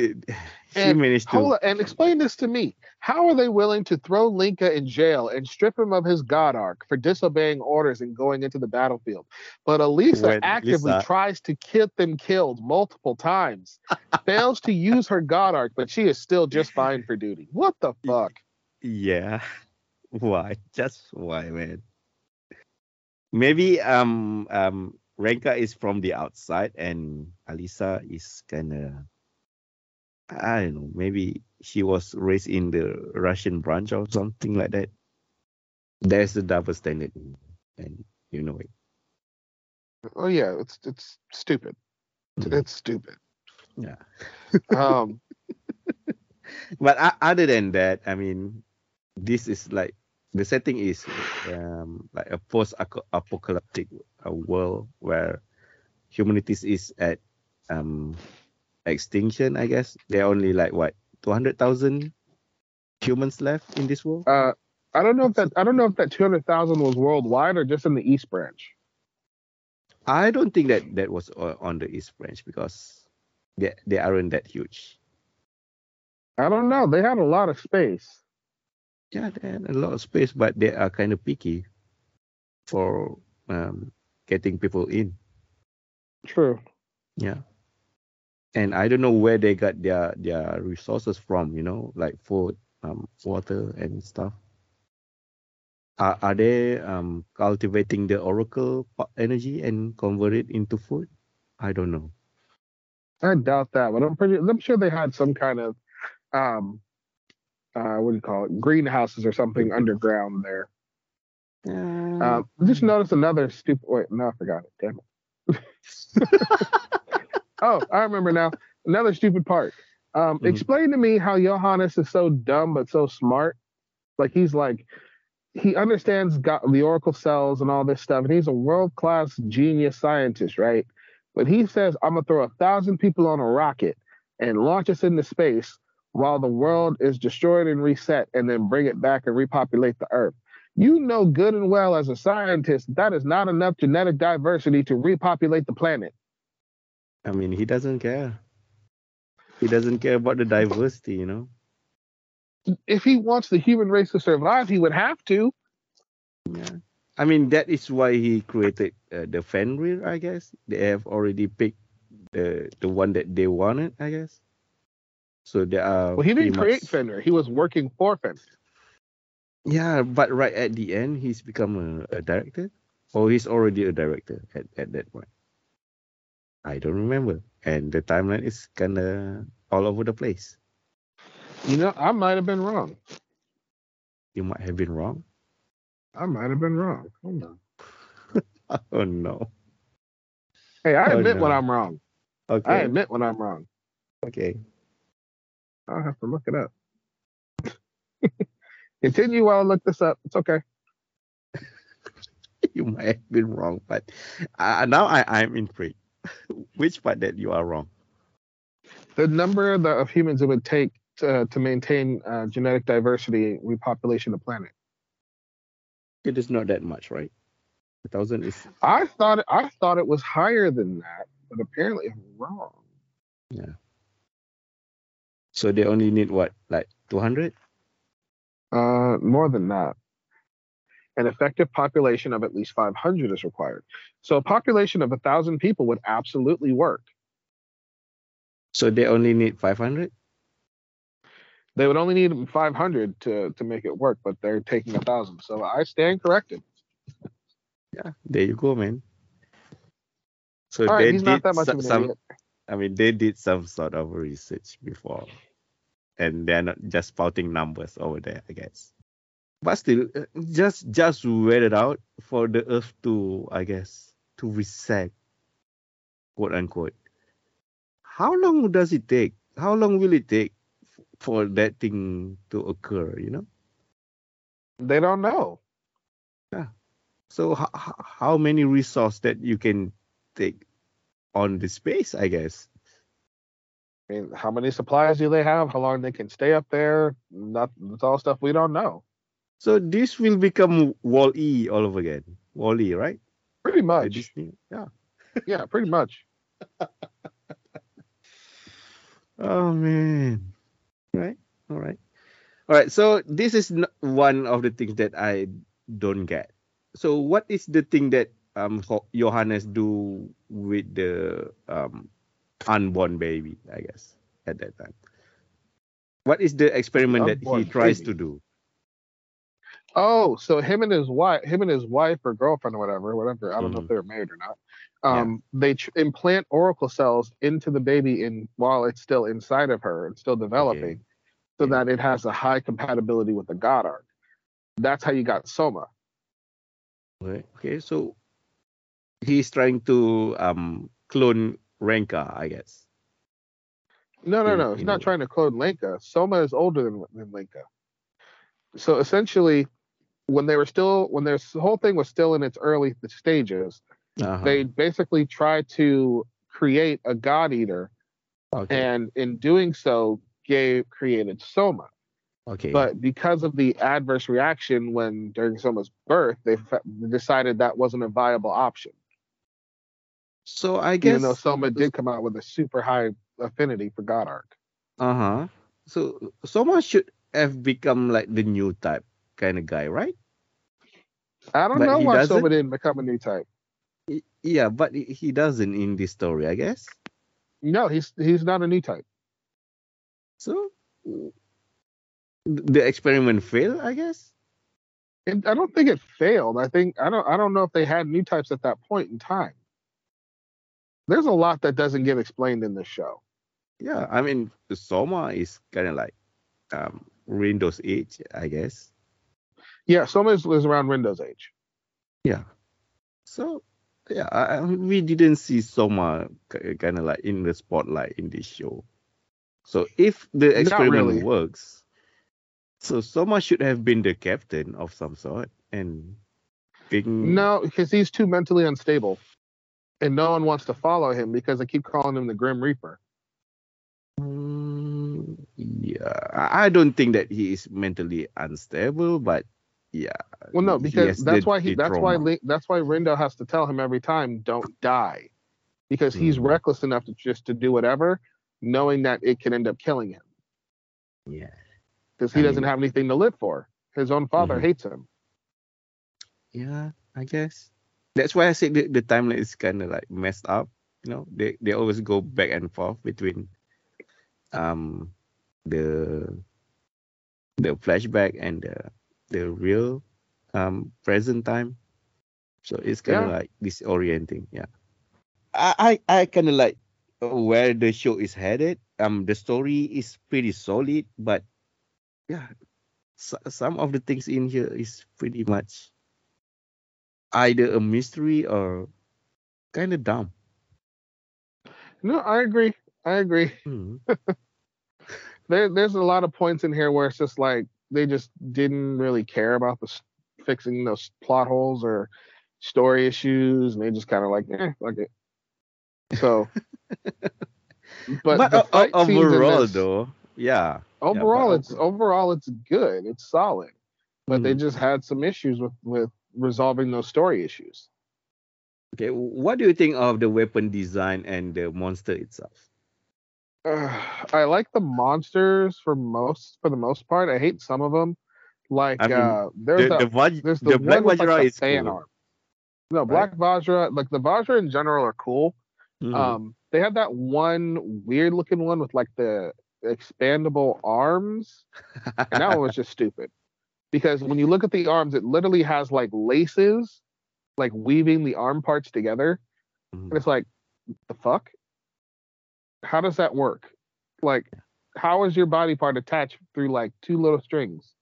she And managed to. Hold on, and explain this to me. How are they willing to throw Linka in jail and strip him of his god arc for disobeying orders and going into the battlefield? But Elisa When actively Lisa- tries to get them killed multiple times, fails to use her god arc, but she is still just fine for duty. What the fuck? Yeah. Why? Just why, man? Maybe um um Renka is from the outside and Alisa is kinda I don't know, maybe she was raised in the Russian branch or something like that. There's a double standard and you know it. Oh yeah, it's it's stupid. Mhm. It's stupid. Yeah. Um, But o- other than that, I mean, this is like the setting is um, like a post-apocalyptic uh, world where humanity is at um, extinction. I guess they're only like what two hundred thousand humans left in this world. uh, I don't know if that I don't know if that two hundred thousand was worldwide or just in the East Branch. I don't think that that was on the East Branch because they they aren't that huge. I don't know. They had a lot of space. Yeah, they had a lot of space, but they are kind of picky for um, getting people in. True. Yeah. And I don't know where they got their their resources from, you know, like food, um, water and stuff. Are are they um cultivating the oracle energy and convert it into food? I don't know. I doubt that, but I'm pretty. I'm sure they had some kind of, um, uh, what do you call it? Greenhouses or something underground there. Uh, Um, just noticed another stupid. Wait, no, I forgot it. Damn it. oh, I remember now. Another stupid part. Um, Mhm. Explain to me how Johannes is so dumb but so smart. Like he's like, he understands got the Oracle cells and all this stuff, and he's a world class genius scientist, right? But he says, "I'm gonna throw a thousand people on a rocket and launch us into space while the world is destroyed and reset, and then bring it back and repopulate the Earth." You know good and well as a scientist that is not enough genetic diversity to repopulate the planet. I mean, he doesn't care. He doesn't care about the diversity, you know. If he wants the human race to survive, he would have to. Yeah. I mean, that is why he created uh, the Fenrir, I guess. They have already picked the the one that they wanted, I guess. So they are. Well, he didn't create much- Fenrir. He was working for Fenrir. Yeah, but right at the end, he's become a, a director, or he's already a director at, at that point. I don't remember, and the timeline is kind of all over the place. You know, I might have been wrong. You might have been wrong. I might have been wrong. Hold on. Oh no. Hey, I Oh, admit when. I'm wrong. Okay. I admit when I'm wrong. Okay. I'll have to look it up. Continue while I look this up. It's okay. you might have been wrong, but uh, now I I'm intrigued. Which part that you are wrong? The number of, of humans it would take to, to maintain uh, genetic diversity, repopulation of the planet. It is not that much, right? A thousand is I thought I thought it was higher than that, but apparently I'm wrong. Yeah. So they only need what, like two hundred? Uh, more than that. An effective population of at least 500 is required. So a population of a thousand people would absolutely work. So they only need 500? They would only need 500 to to make it work, but they're taking a thousand. So I stand corrected. Yeah, there you go, man. So All right, they he's did not that much so- of an some, idiot. I mean, they did some sort of research before, and they're not just spouting numbers over there, I guess. But still, uh, just just wait it out for the Earth to, I guess, to reset, quote unquote. How long does it take? How long will it take for that thing to occur? You know. They don't know. yeah So h- h- how many resource that you can take on the space? I guess. I mean, how many supplies do they have? How long they can stay up there? Not, it's all stuff we don't know. So this will become Wall E all over again. Wall E, right? Pretty much. Disney. Yeah. Yeah, pretty much. Oh man. Right. All right. All right. So this is one of the things that I don't get. So what is the thing that um Johannes do with the um unborn baby? I guess at that time. What is the experiment that he tries baby? to do? Oh, so him and his wife, him and his wife or girlfriend or whatever, whatever. I don't know if Mhm. they were married or not. Um, they tr- implant oracle cells into the baby in while it's still inside of her and still developing, so Yeah. that it has a high compatibility with the God Arc. That's how you got Soma. Okay. Okay. So he's trying to um clone Renka, I guess. No, no, in- no. He's not trying to clone Lenka. Soma is older than, than Lenka. So essentially, when they were still, when this whole thing was still in its early stages, Uh-huh. they basically tried to create a God Eater, okay. and in doing so, gave created Soma. okay. But because of the adverse reaction when during Soma's birth, they decided that wasn't a viable option. so I guess Even though Soma did come out with a super high affinity for God Arc. Uh huh. So Soma should have become like the new type kind of guy, right? I don't But know why doesn't? Soma didn't become a new type. Yeah, but he- doesn't in this story, I guess. No, he's he's not a new type. So the experiment failed, I guess. And I don't think it failed. I think I don't I don't know if they had new types at that point in time. There's a lot that doesn't get explained in this show. Yeah, I mean Soma is kind of like um Rindo's age, I guess. Yeah, Soma is, was around Rindo's age. Yeah. So yeah, I, I- we didn't see Soma kind of like in the spotlight in this show. So if the experiment really. works, so Soma should have been the captain of some sort and being No, because he's too mentally unstable. And no one wants to follow him because they keep calling him the Grim Reaper. Mm, yeah, I I don't think that he is mentally unstable, but yeah. Well, no, because has that's the- why he. That's why trauma. Lin- that's why Rindo has to tell him every time, don't die. Because he's Mhm. reckless enough to just to do whatever, knowing that it can end up killing him. Yeah. Because he I doesn't mean- have anything to live for. His own father Mhm. hates him. Yeah, I guess. That's why I said the, the timeline is kind of like messed up. You know, they they always go back and forth between um the the flashback and the the real um present time. So it's kind of Yeah. like disorienting. Yeah. I I, I kind of like where the show is headed. Um, the story is pretty solid, but yeah, so, some of the things in here is pretty much either a mystery or kind of dumb. No, I agree. I agree. Hmm. There, there's a lot of points in here where it's just like they just didn't really care about the fixing those plot holes or story issues, and they just kind of like, eh, fuck it. So, but, But, the o- o- fight scenes overall, this- though, yeah. overall, but it's overall it's good. It's solid, but they Mhm. just had some issues with with resolving those story issues. Okay, what do you think of the weapon design and the monster itself? Uh, I like the monsters for most for the most part. I hate some of them. Like I mean, uh, there's the, a, the, Vaj- there's the, the Black one like, is cool. arm. No, Black Vajra, like the Vajra in general are cool. Mhm. Um, they have that one weird looking one with like the expandable arms, and that one was just stupid. Because when you look at the arms, it literally has like laces, like weaving the arm parts together, Mhm. and it's like, the fuck? How does that work? Like, how is your body part attached through like two little strings?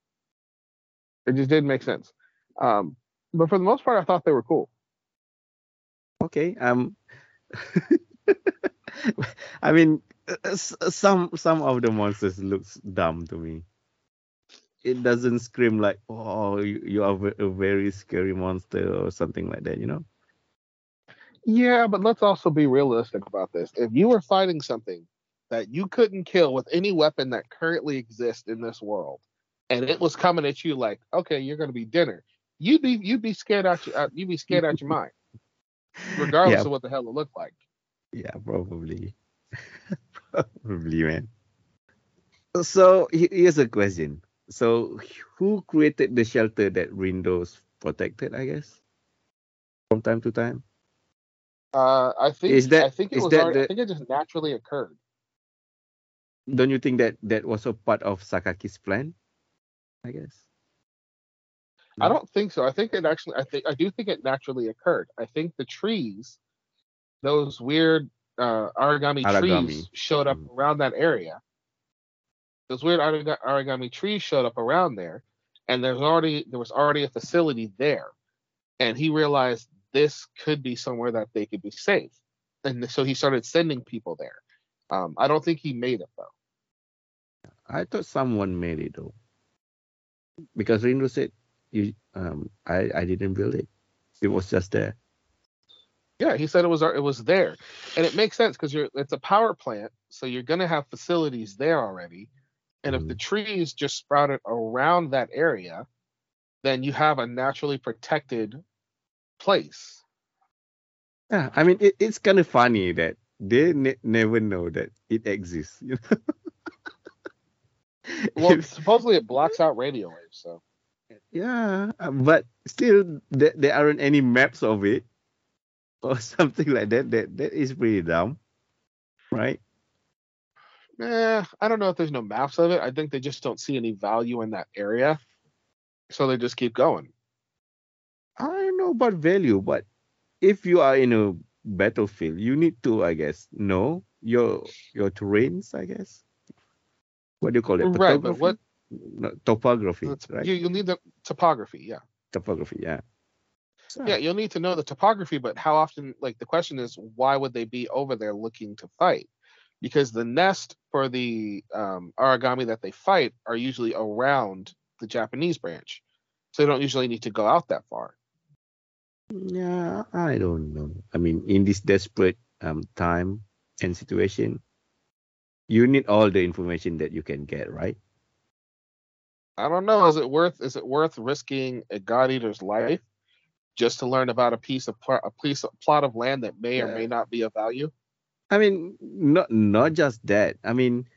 It just didn't make sense. Um, but for the most part, I thought they were cool. okay um i mean uh, some some of the monsters looks dumb to me it doesn't scream like oh you, you are a very scary monster or something like that you know Yeah, but let's also be realistic about this. If you were fighting something that you couldn't kill with any weapon that currently exists in this world, and it was coming at you like, okay, you're gonna be dinner, you'd be you'd be scared out your uh, you'd be scared out your mind, regardless Yeah. of what the hell it looked like. yeah probably probably man so here's a question so who created the shelter that windows protected i guess from time to time Uh, I think Is that- I think it was that already, I think it just naturally occurred. don't you think that that was a part of Sakaki's plan? I guess. I don't think so. I think it actually. I think I do think it naturally occurred. I think the trees, those weird uh, Aragami, Aragami. trees, showed up Mm. around that area. Those weird Aragami trees showed up around there, and there's already there was already a facility there, and he realized this could be somewhere that they could be safe, and so he started sending people there. Um, I don't think he made it though. I thought someone made it though, because Rindo said, "You, um, I, I didn't build it. It was just there." Yeah, he said it was it was there, and it makes sense because you're it's a power plant, so you're gonna have facilities there already, and if the trees just sprouted around that area, then you have a naturally protected place. Yeah, I mean, it, it's kind of funny that they ne- never know that it exists. You know? Well, supposedly it blocks out radio waves, so yeah, uh, but still, there, there aren't any maps of it or something like that. That that is pretty dumb, right? eh, I don't know if there's no maps of it. I think they just don't see any value in that area, so they just keep going. Know about value, but if you are in a battlefield, you need to, I guess, know your your terrains. I guess. What do you call it? Right, but what- No, topography, right? You you'll need the topography, yeah. Topography, yeah. Yeah, you'll need to know the topography, but how often, like, the question is, why would they be over there looking to fight? Because the nest for the um, Aragami that they fight are usually around the Japanese branch. So they don't usually need to go out that far. Yeah, I don't know. I mean, in this desperate um time and situation, you need all the information that you can get, right? I don't know. Is it worth is it worth risking a god eater's life just to learn about a piece of pl- a piece of plot of land that may or may not be of value? I mean, not not just that. I mean,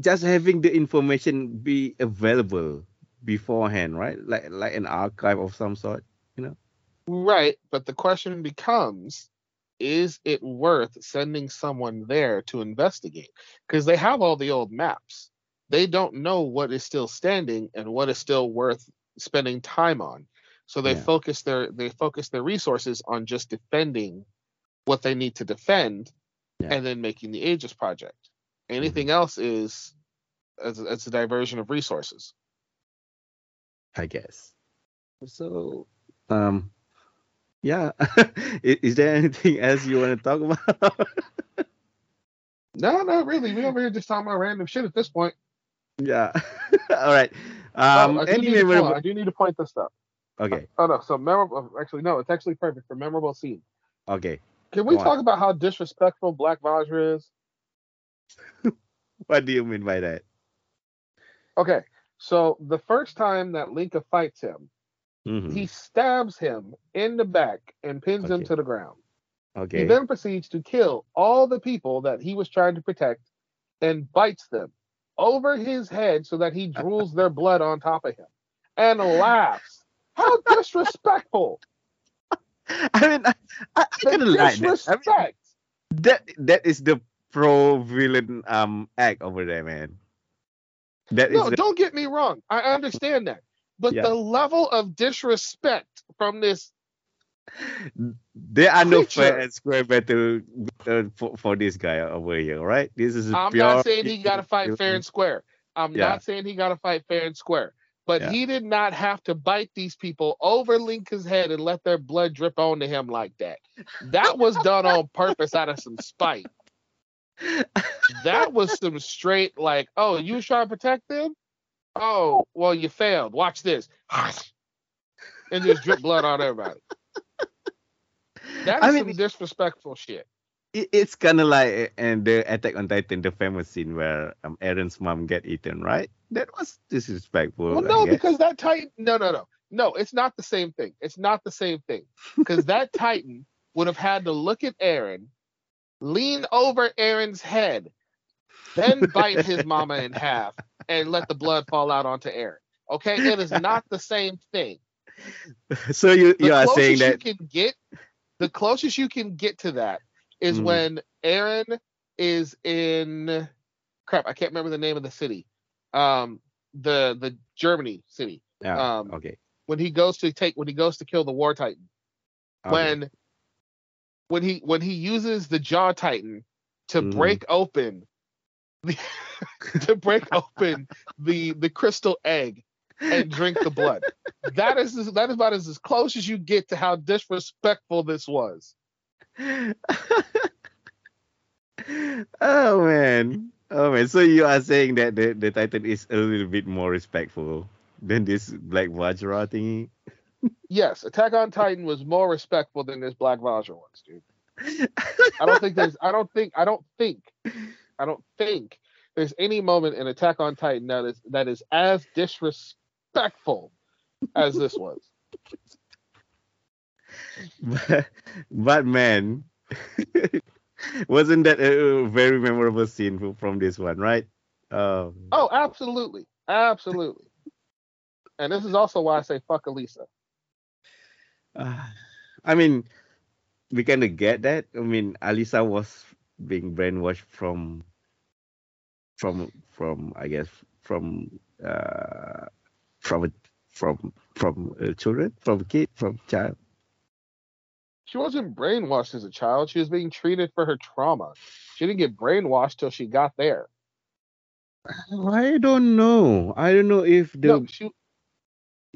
just having the information be available beforehand, right? Like like an archive of some sort. Right, but the question becomes is it worth sending someone there to investigate? Because they have all the old maps. They don't know what is still standing and what is still worth spending time on. So they Yeah. focus their they focus their resources on just defending what they need to defend Yeah. and then making the Aegis project. Anything else is as, as a diversion of resources. I guess. So, um, yeah. is, is there anything else you want to talk about? No, not really. We over here just talking about random shit at this point. yeah. All right. Um, oh, I, do any need to point, memorable? I do need to point this up. Okay. Oh no, so memorable. Actually, no, it's actually perfect for memorable scene. Okay. Can we Go on. talk about how disrespectful Black Vajra is? What do you mean by that? Okay, so the first time that Linka fights him, Mhm. he stabs him in the back and pins him to the ground. Okay. He then proceeds to kill all the people that he was trying to protect and bites them over his head so that he drools their blood on top of him. and laughs. How disrespectful! I mean, I, I, I of like that. I mean, that that is the pro villain um act over there, man. That is No, the, don't get me wrong. I understand that. But Yeah. the level of disrespect from this there are no fair and square battle uh, for, for this guy over here, right? This is I'm pure not saying he got to fight fair and square. I'm Yeah. not saying he got to fight fair and square. But Yeah. he did not have to bite these people over Lincoln's head and let their blood drip onto him like that. That was done on purpose out of some spite. That was some straight like, oh, you trying to protect them? Oh, well, you failed. Watch this. And just drip blood on everybody. That is I mean- some disrespectful shit. it's kind of like and the Attack on Titan, the famous scene where um, Eren's mom get eaten, right? That was disrespectful. Well, no, because that Titan. No, no, no, no. It's not the same thing. It's not the same thing. Because that Titan would have had to look at Eren, lean over Eren's head, then bite his mama in half and let the blood fall out onto Eren. Okay, it is not the same thing. so you The you are saying that you can get, the closest you can get to that is Mhm. when Eren is in crap. I can't remember the name of the city. Um, the the Germany city. yeah, um, okay. when he goes to take when he goes to kill the war titan okay. when when he when he uses the jaw titan to Mhm. break open the, to break open the the crystal egg and drink the blood that is that is about as, as close as you get to how disrespectful this was oh man, oh man. So you are saying that the, the Titan is a little bit more respectful than this Black Vajra thingy? yes attack on titan was more respectful than this black vajra was dude i don't think there's i don't think i don't think i don't think there's any moment in attack on titan that is that is as disrespectful as this was but, but man, wasn't that a very memorable scene from this one, right? Um, oh absolutely absolutely and this is also why i say fuck elisa uh, I mean, we kind of get that. I mean, Alisa was being brainwashed from, from, from I guess from, uh, from, from, from uh, children, from kid, from child. she wasn't brainwashed as a child she was being treated for her trauma she didn't get brainwashed till she got there I don't know. I don't know if the no she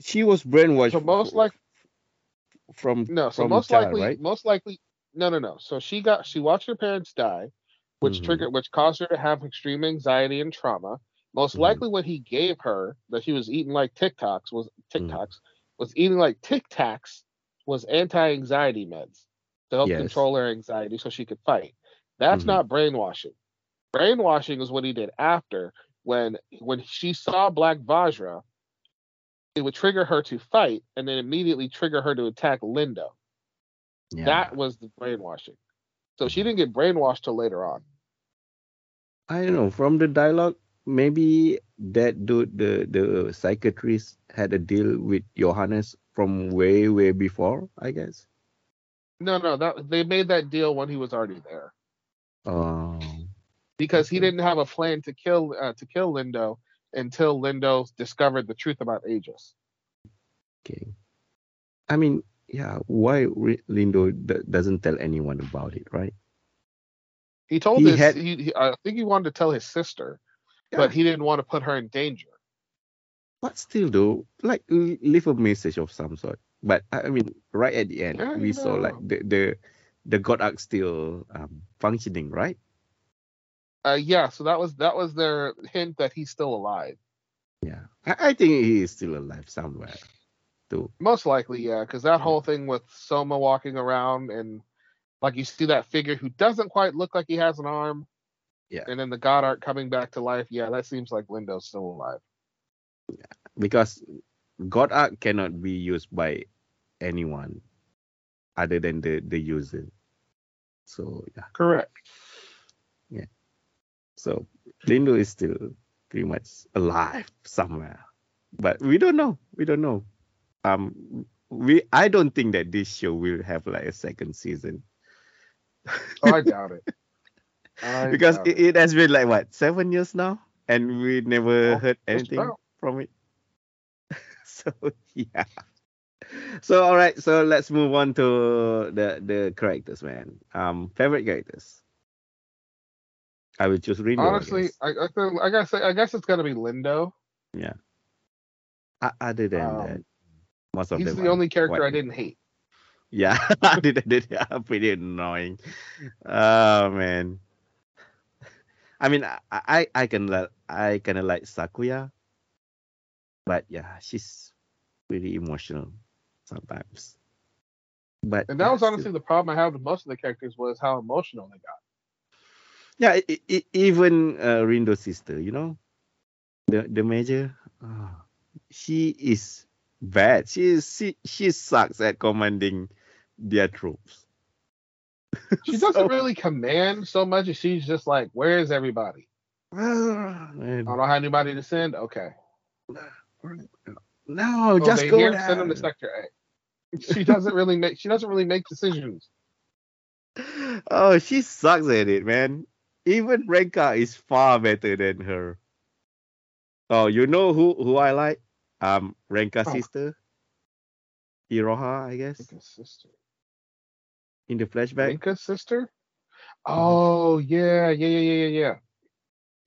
she was brainwashed. So most like- from No, so from most child, likely, right? most likely, no, no, no. So she got, she watched her parents die, which Mhm. triggered, which caused her to have extreme anxiety and trauma. Most Mhm. likely, what he gave her that she was eating like TikToks was Mm. TikToks was eating like Tic Tacs was anti-anxiety meds to help Yes. control her anxiety so she could fight. That's Mhm. not brainwashing. Brainwashing is what he did after when when she saw Black Vajra. It would trigger her to fight, and then immediately trigger her to attack Lindo. Yeah. That was the brainwashing. So she didn't get brainwashed till later on. I don't know. From the dialogue, maybe that dude, the the psychiatrist, had a deal with Johannes from way way before. I guess. No, no, that they made that deal when he was already there Oh. because he didn't have a plan to kill uh, to kill Lindo until Lindo discovered the truth about Aegis. Okay. I mean, yeah. Why Lindo d- doesn't tell anyone about it, right? He told He his, had- he, he- I think he wanted to tell his sister, but he didn't want to put her in danger. But still, though, like leave a message of some sort. But I mean, right at the end, Yeah, we saw like the the the God arc still um, functioning, right? Uh, yeah, so that was that was their hint that he's still alive. Yeah, I, I think he is still alive somewhere. Too. Most likely, yeah, because that whole thing with Soma walking around and like you see that figure who doesn't quite look like he has an arm. Yeah. And then the God Arc coming back to life. Yeah, that seems like Lindo's still alive. Yeah, because God arc cannot be used by anyone other than the the user. So yeah, Correct. Yeah. So Lindo is still pretty much alive somewhere. but we don't know. We don't know. Um, we I don't think that this show will have like a second season. Oh, I doubt it. I because doubt it, it has been like what seven years now, and we never Oh, heard anything from it. so yeah. So all right, so let's move on to the the characters, man. Um, favorite characters. I will choose Rindo. Honestly, I I, I, I gotta say, I guess it's gonna be Rindo. Yeah. O- other than Um, that, most of He's the only character I didn't hate. Yeah, I did. I did. Yeah, pretty annoying. Oh man. I mean, I I, I can I kind of like Sakuya, but yeah, she's really emotional sometimes. But And that was yeah, honestly the problem I had with most of the characters was how emotional they got. yeah, i i even uh, Rindo's sister, you know, the the major, ah, she is bad. She is she she sucks at commanding their troops. She So- doesn't really command so much as she's just like, "Where's everybody? Ah, I don't have anybody to send. Okay, No, oh, just go here, send them to Sector A. She doesn't really make. She doesn't really make decisions. oh, she sucks at it, man. Even Renka is far better than her. Oh, you know who who I like? Um, Renka's Oh. sister, Iroha, I guess, sister. in the flashback. Rinka's sister. Oh yeah, yeah, yeah, yeah, yeah.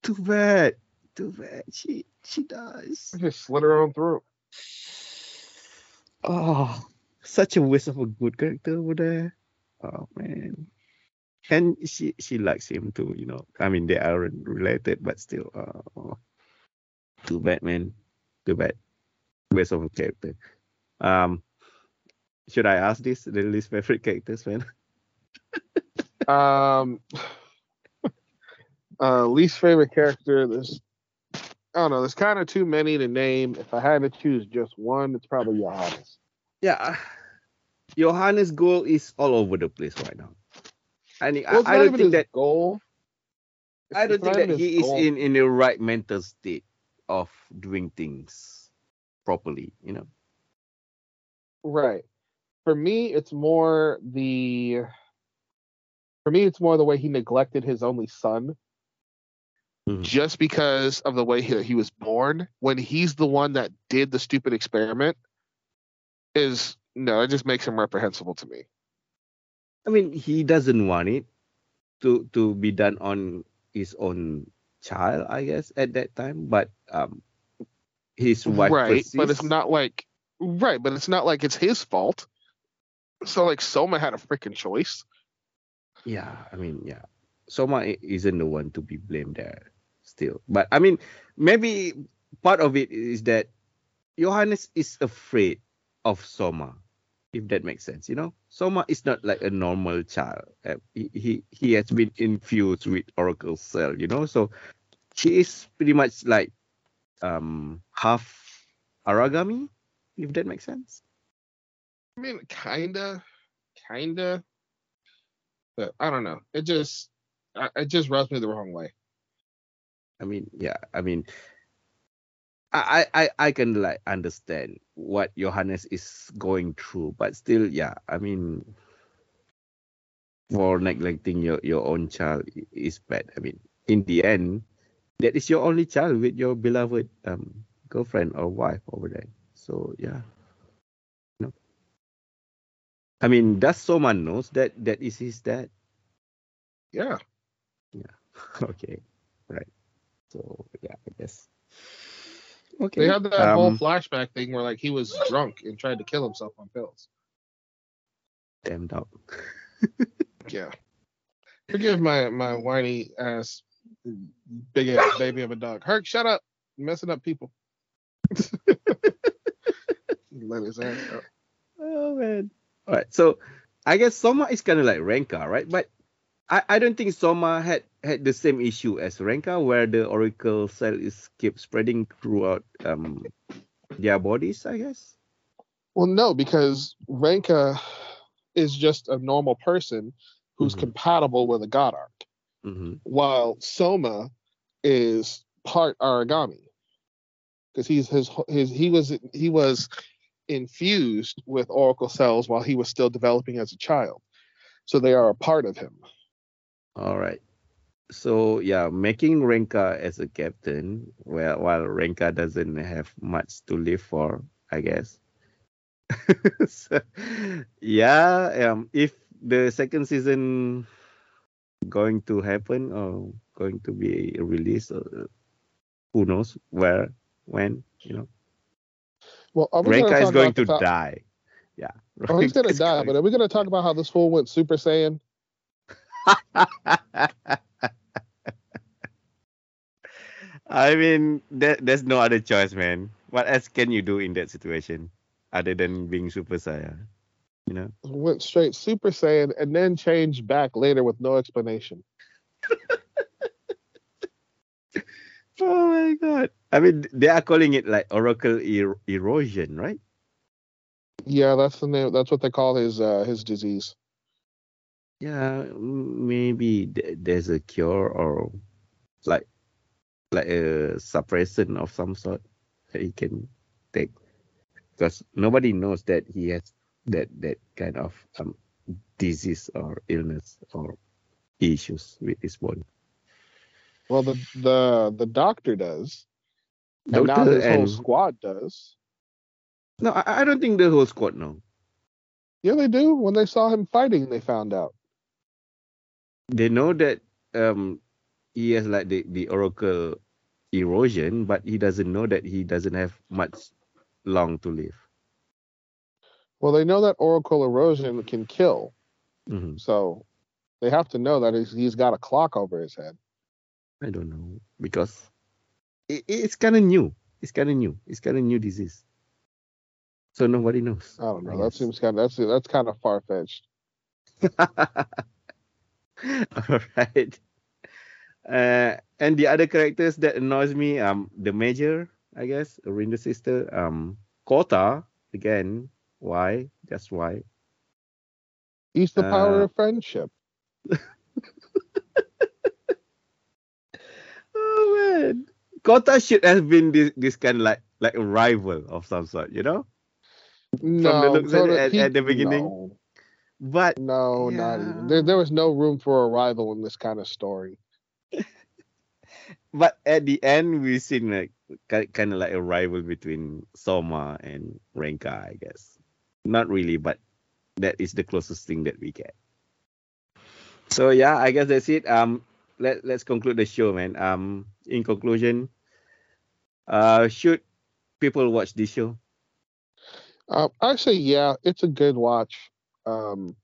Too bad, too bad. She she does. She Just slit her own throat. Oh, such a waste of a good character over there. Oh man. And she she likes him too, you know. I mean they aren't related, but still. Oh, too bad, man. Too bad. Waste of a character. Um, should I ask this? The least favorite characters, man. Um, uh, least favorite character. There's, I don't know. There's kind of too many to name. If I had to choose just one, it's probably Johannes. Yeah. Johannes' goal is all over the place right now. I, think- Well, I, I don't think that goal. I don't think that he his is in in the right mental state of doing things properly. You know. Right. For me, it's more the. For me, it's more the way he neglected his only son, Mhm. just because of the way he, he was born. When he's the one that did the stupid experiment, is no, it just makes him reprehensible to me. I mean, he doesn't want it to to be done on his own child, I guess, at that time. But um, his wife right, but it's not like right, but it's not like it's his fault. So like Soma had a freaking choice. Yeah, I mean, yeah. Soma isn't the one to be blamed there still. But I mean, maybe part of it is that Johannes is afraid of Soma, if that makes sense. You know, Soma is not like a normal child. Uh, he, he he has been infused with Oracle Cell. You know, so she is pretty much like um half Aragami, if that makes sense. I mean, kinda, kinda, but I don't know. It just, I- it just rubs me the wrong way. I mean, yeah, I mean, I, I, I I can like understand what Johannes is going through, but still, yeah, I mean, for neglecting your, your own child is bad. I mean, in the end, that is your only child with your beloved um girlfriend or wife over there. So yeah, no. I mean, does someone knows that that is his dad? Yeah, Yeah. okay, right. So yeah, I guess. Okay. they had that whole um, flashback thing where like he was drunk and tried to kill himself on pills. damn dog. Yeah. Forgive my my whiny ass, big ass baby of a dog. Herc, shut up, You're messing up people. Let his ass up. Oh man. All right. So I guess Soma is kind of like Renka, right? But I, I don't think Soma had had the same issue as Renka, where the Oracle cell is keep spreading throughout um their bodies. I guess. Well, no, because Renka is just a normal person who's Mhm. compatible with a god arc, Mm-hmm. while Soma is part Aragami. because he's his his he was he was infused with oracle cells while he was still developing as a child. So they are a part of him. All right. So yeah, making Renka as a captain, well, while Renka doesn't have much to live for, I guess. so, yeah, um, if the second season going to happen or going to be released, uh, who knows where, when, you know. Well, are we Renka gonna is going to die. Yeah. Oh, he's gonna die. going- But are we gonna talk about how this fool went Super Saiyan? I mean, there, there's no other choice, man. What else can you do in that situation other than being Super Saiyan? You know? Went straight Super Saiyan and then changed back later with no explanation. Oh my god. I mean, they are calling it like Oracle er- erosion, right? Yeah, that's the name. That's what they call his uh, his disease. Yeah, maybe th- there's a cure or like like a suppressant of some sort that he can take because nobody knows that he has that that kind of um, disease or illness or issues with his body. Well, the the the doctor does, and now Doctor his whole and- squad does. No, I, I don't think the whole squad know. Yeah, they do. When they saw him fighting, they found out. They know that um he has like the, the oracle erosion, but he doesn't know that he doesn't have much long to live. Well, they know that Oracle erosion can kill, Mhm. so they have to know that he's, he's got a clock over his head. I don't know because it, it's kind of new. It's kind of new. It's kind of new disease. So nobody knows. I don't know. I That guess. seems kind of that's that's kind of far fetched. All right. Uh, and the other characters that annoys me, um, the major, I guess, Rindo sister, um, Kota again. Why? Just why? He's the power Uh, of friendship. Oh man, Kota should have been this, this kind of like like a rival of some sort, you know. No, the looks at at- he- at the beginning. No, But no not even. There, there was no room for a rival in this kind of story. but at the end we seen like kind of like a rival between Soma and Renka, I guess. Not really, but that is the closest thing that we get. So yeah, I guess that's it. Um, let let's conclude the show, man. Um, in conclusion, uh, should people watch this show? Um, I say yeah, it's a good watch. Um,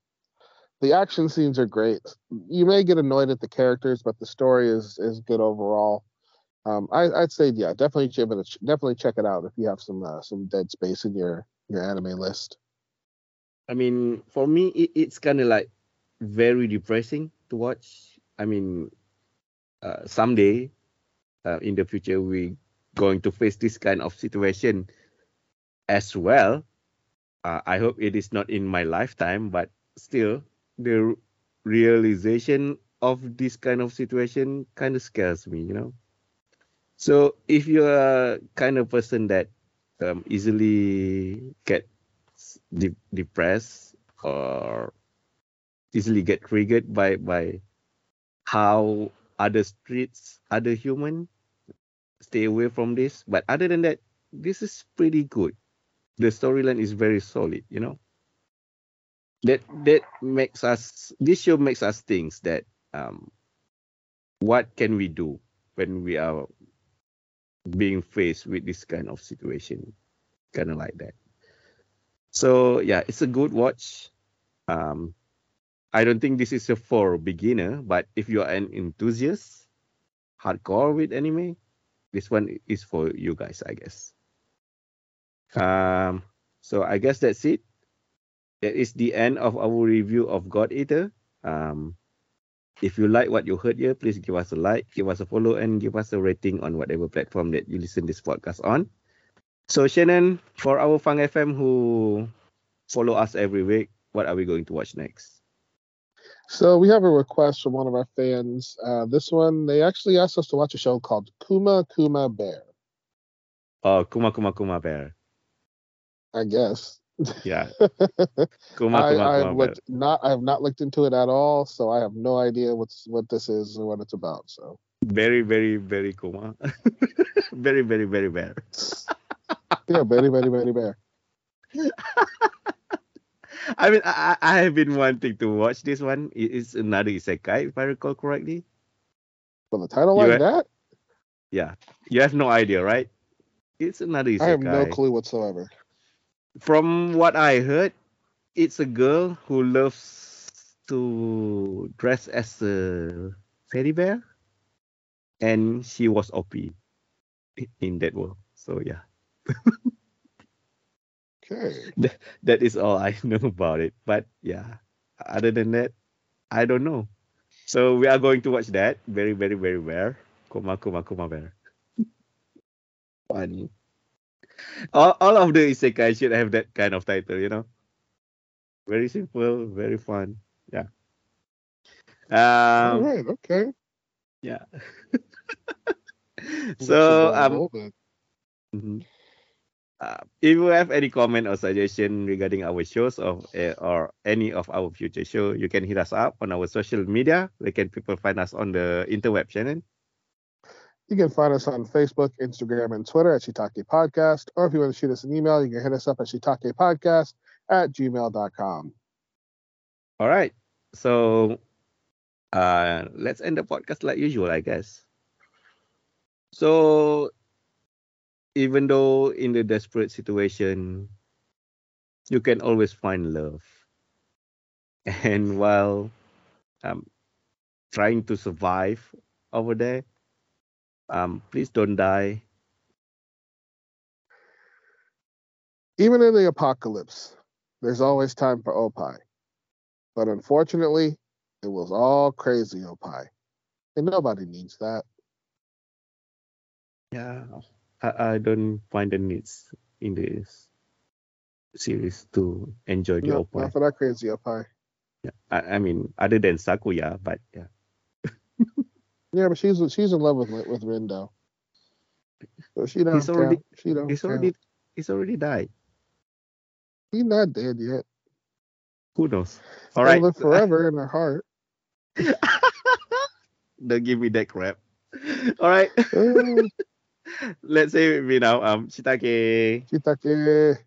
the action scenes are great. You may get annoyed at the characters, but the story is is good overall. Um, I, I'd say yeah, definitely give it a definitely check it out if you have some uh, some dead space in your your anime list. I mean, for me, it, it's kind of like very depressing to watch. I mean, uh, someday uh, in the future, we're going to face this kind of situation as well. Uh, I hope it is not in my lifetime, but still, the realization of this kind of situation kind of scares me, you know. So if you're a kind of person that um, easily get de- depressed or easily get triggered by by how other streets other human stay away from this. But other than that this is pretty good. The storyline is very solid you know? That that makes us this show makes us think that um what can we do when we are being faced with this kind of situation? Kind of like that so yeah, it's a good watch. Um, I don't think this is for beginner, but if you are an enthusiast, hardcore with anime, this one is for you guys, I guess. Um, so I guess that's it. That is the end of our review of God Eater. Um, if you like what you heard here, please give us a like, give us a follow, and give us a rating on whatever platform that you listen this podcast on. So Shannon, for our Fang FM who follow us every week, what are we going to watch next? So we have a request from one of our fans. Uh, this one, they actually asked us to watch a show called Kuma Kuma Bear. Oh, Kuma Kuma Kuma Bear. I guess. Yeah. Kuma I, Kuma I Kuma have Bear. not I have not looked into it at all, so I have no idea what's what this is or what it's about. So Very, very, very Kuma. very, very, very bear. yeah, very, very, very bear. I mean, I, I have been wanting to watch this one. It is another isekai, if I recall correctly. With a title You like ha- that, Yeah. You have no idea, right? It's another isekai. I have no clue whatsoever. From what I heard, it's a girl who loves to dress as a teddy bear, and she was OP in that world. So yeah, Okay. that is all I know about it. But yeah, other than that, I don't know. So we are going to watch that. Very, very, very rare. Kuma, kuma, kuma bear. Funny. All, all of the isekai should have that kind of title, you know. Very simple, very fun. Yeah. All Um. right. Okay. Yeah. So um. Mhm. Uh, if you have any comment or suggestion regarding our shows or uh, or any of our future show, you can hit us up on our social media. Where can people find us on the interweb, Shannon? You can find us on Facebook, Instagram, and Twitter at Shiitake Podcast. Or if you want to shoot us an email, you can hit us up at Shiitake Podcast at gmail.com. All right. So uh, let's end the podcast like usual, I guess. So even though in the desperate situation, you can always find love. And while um, trying to survive over there, um, please don't die. Even in the apocalypse, there's always time for Opie. But unfortunately, it was all crazy Opie. And nobody needs that. Yeah, I, I don't find the needs in this series to enjoy the No, opera. not for that crazy Opie. Yeah, I, I mean, other than Sakuya, but yeah. Yeah, but she's she's in love with with Rindo. So she don't He's already- count. She don't He's count. already he's already died. He's not dead yet. Who knows? All He'll right. live forever in her heart. Don't give me that crap. All right. Oh. Let's say with me now. Um, Shitake. Shiitake.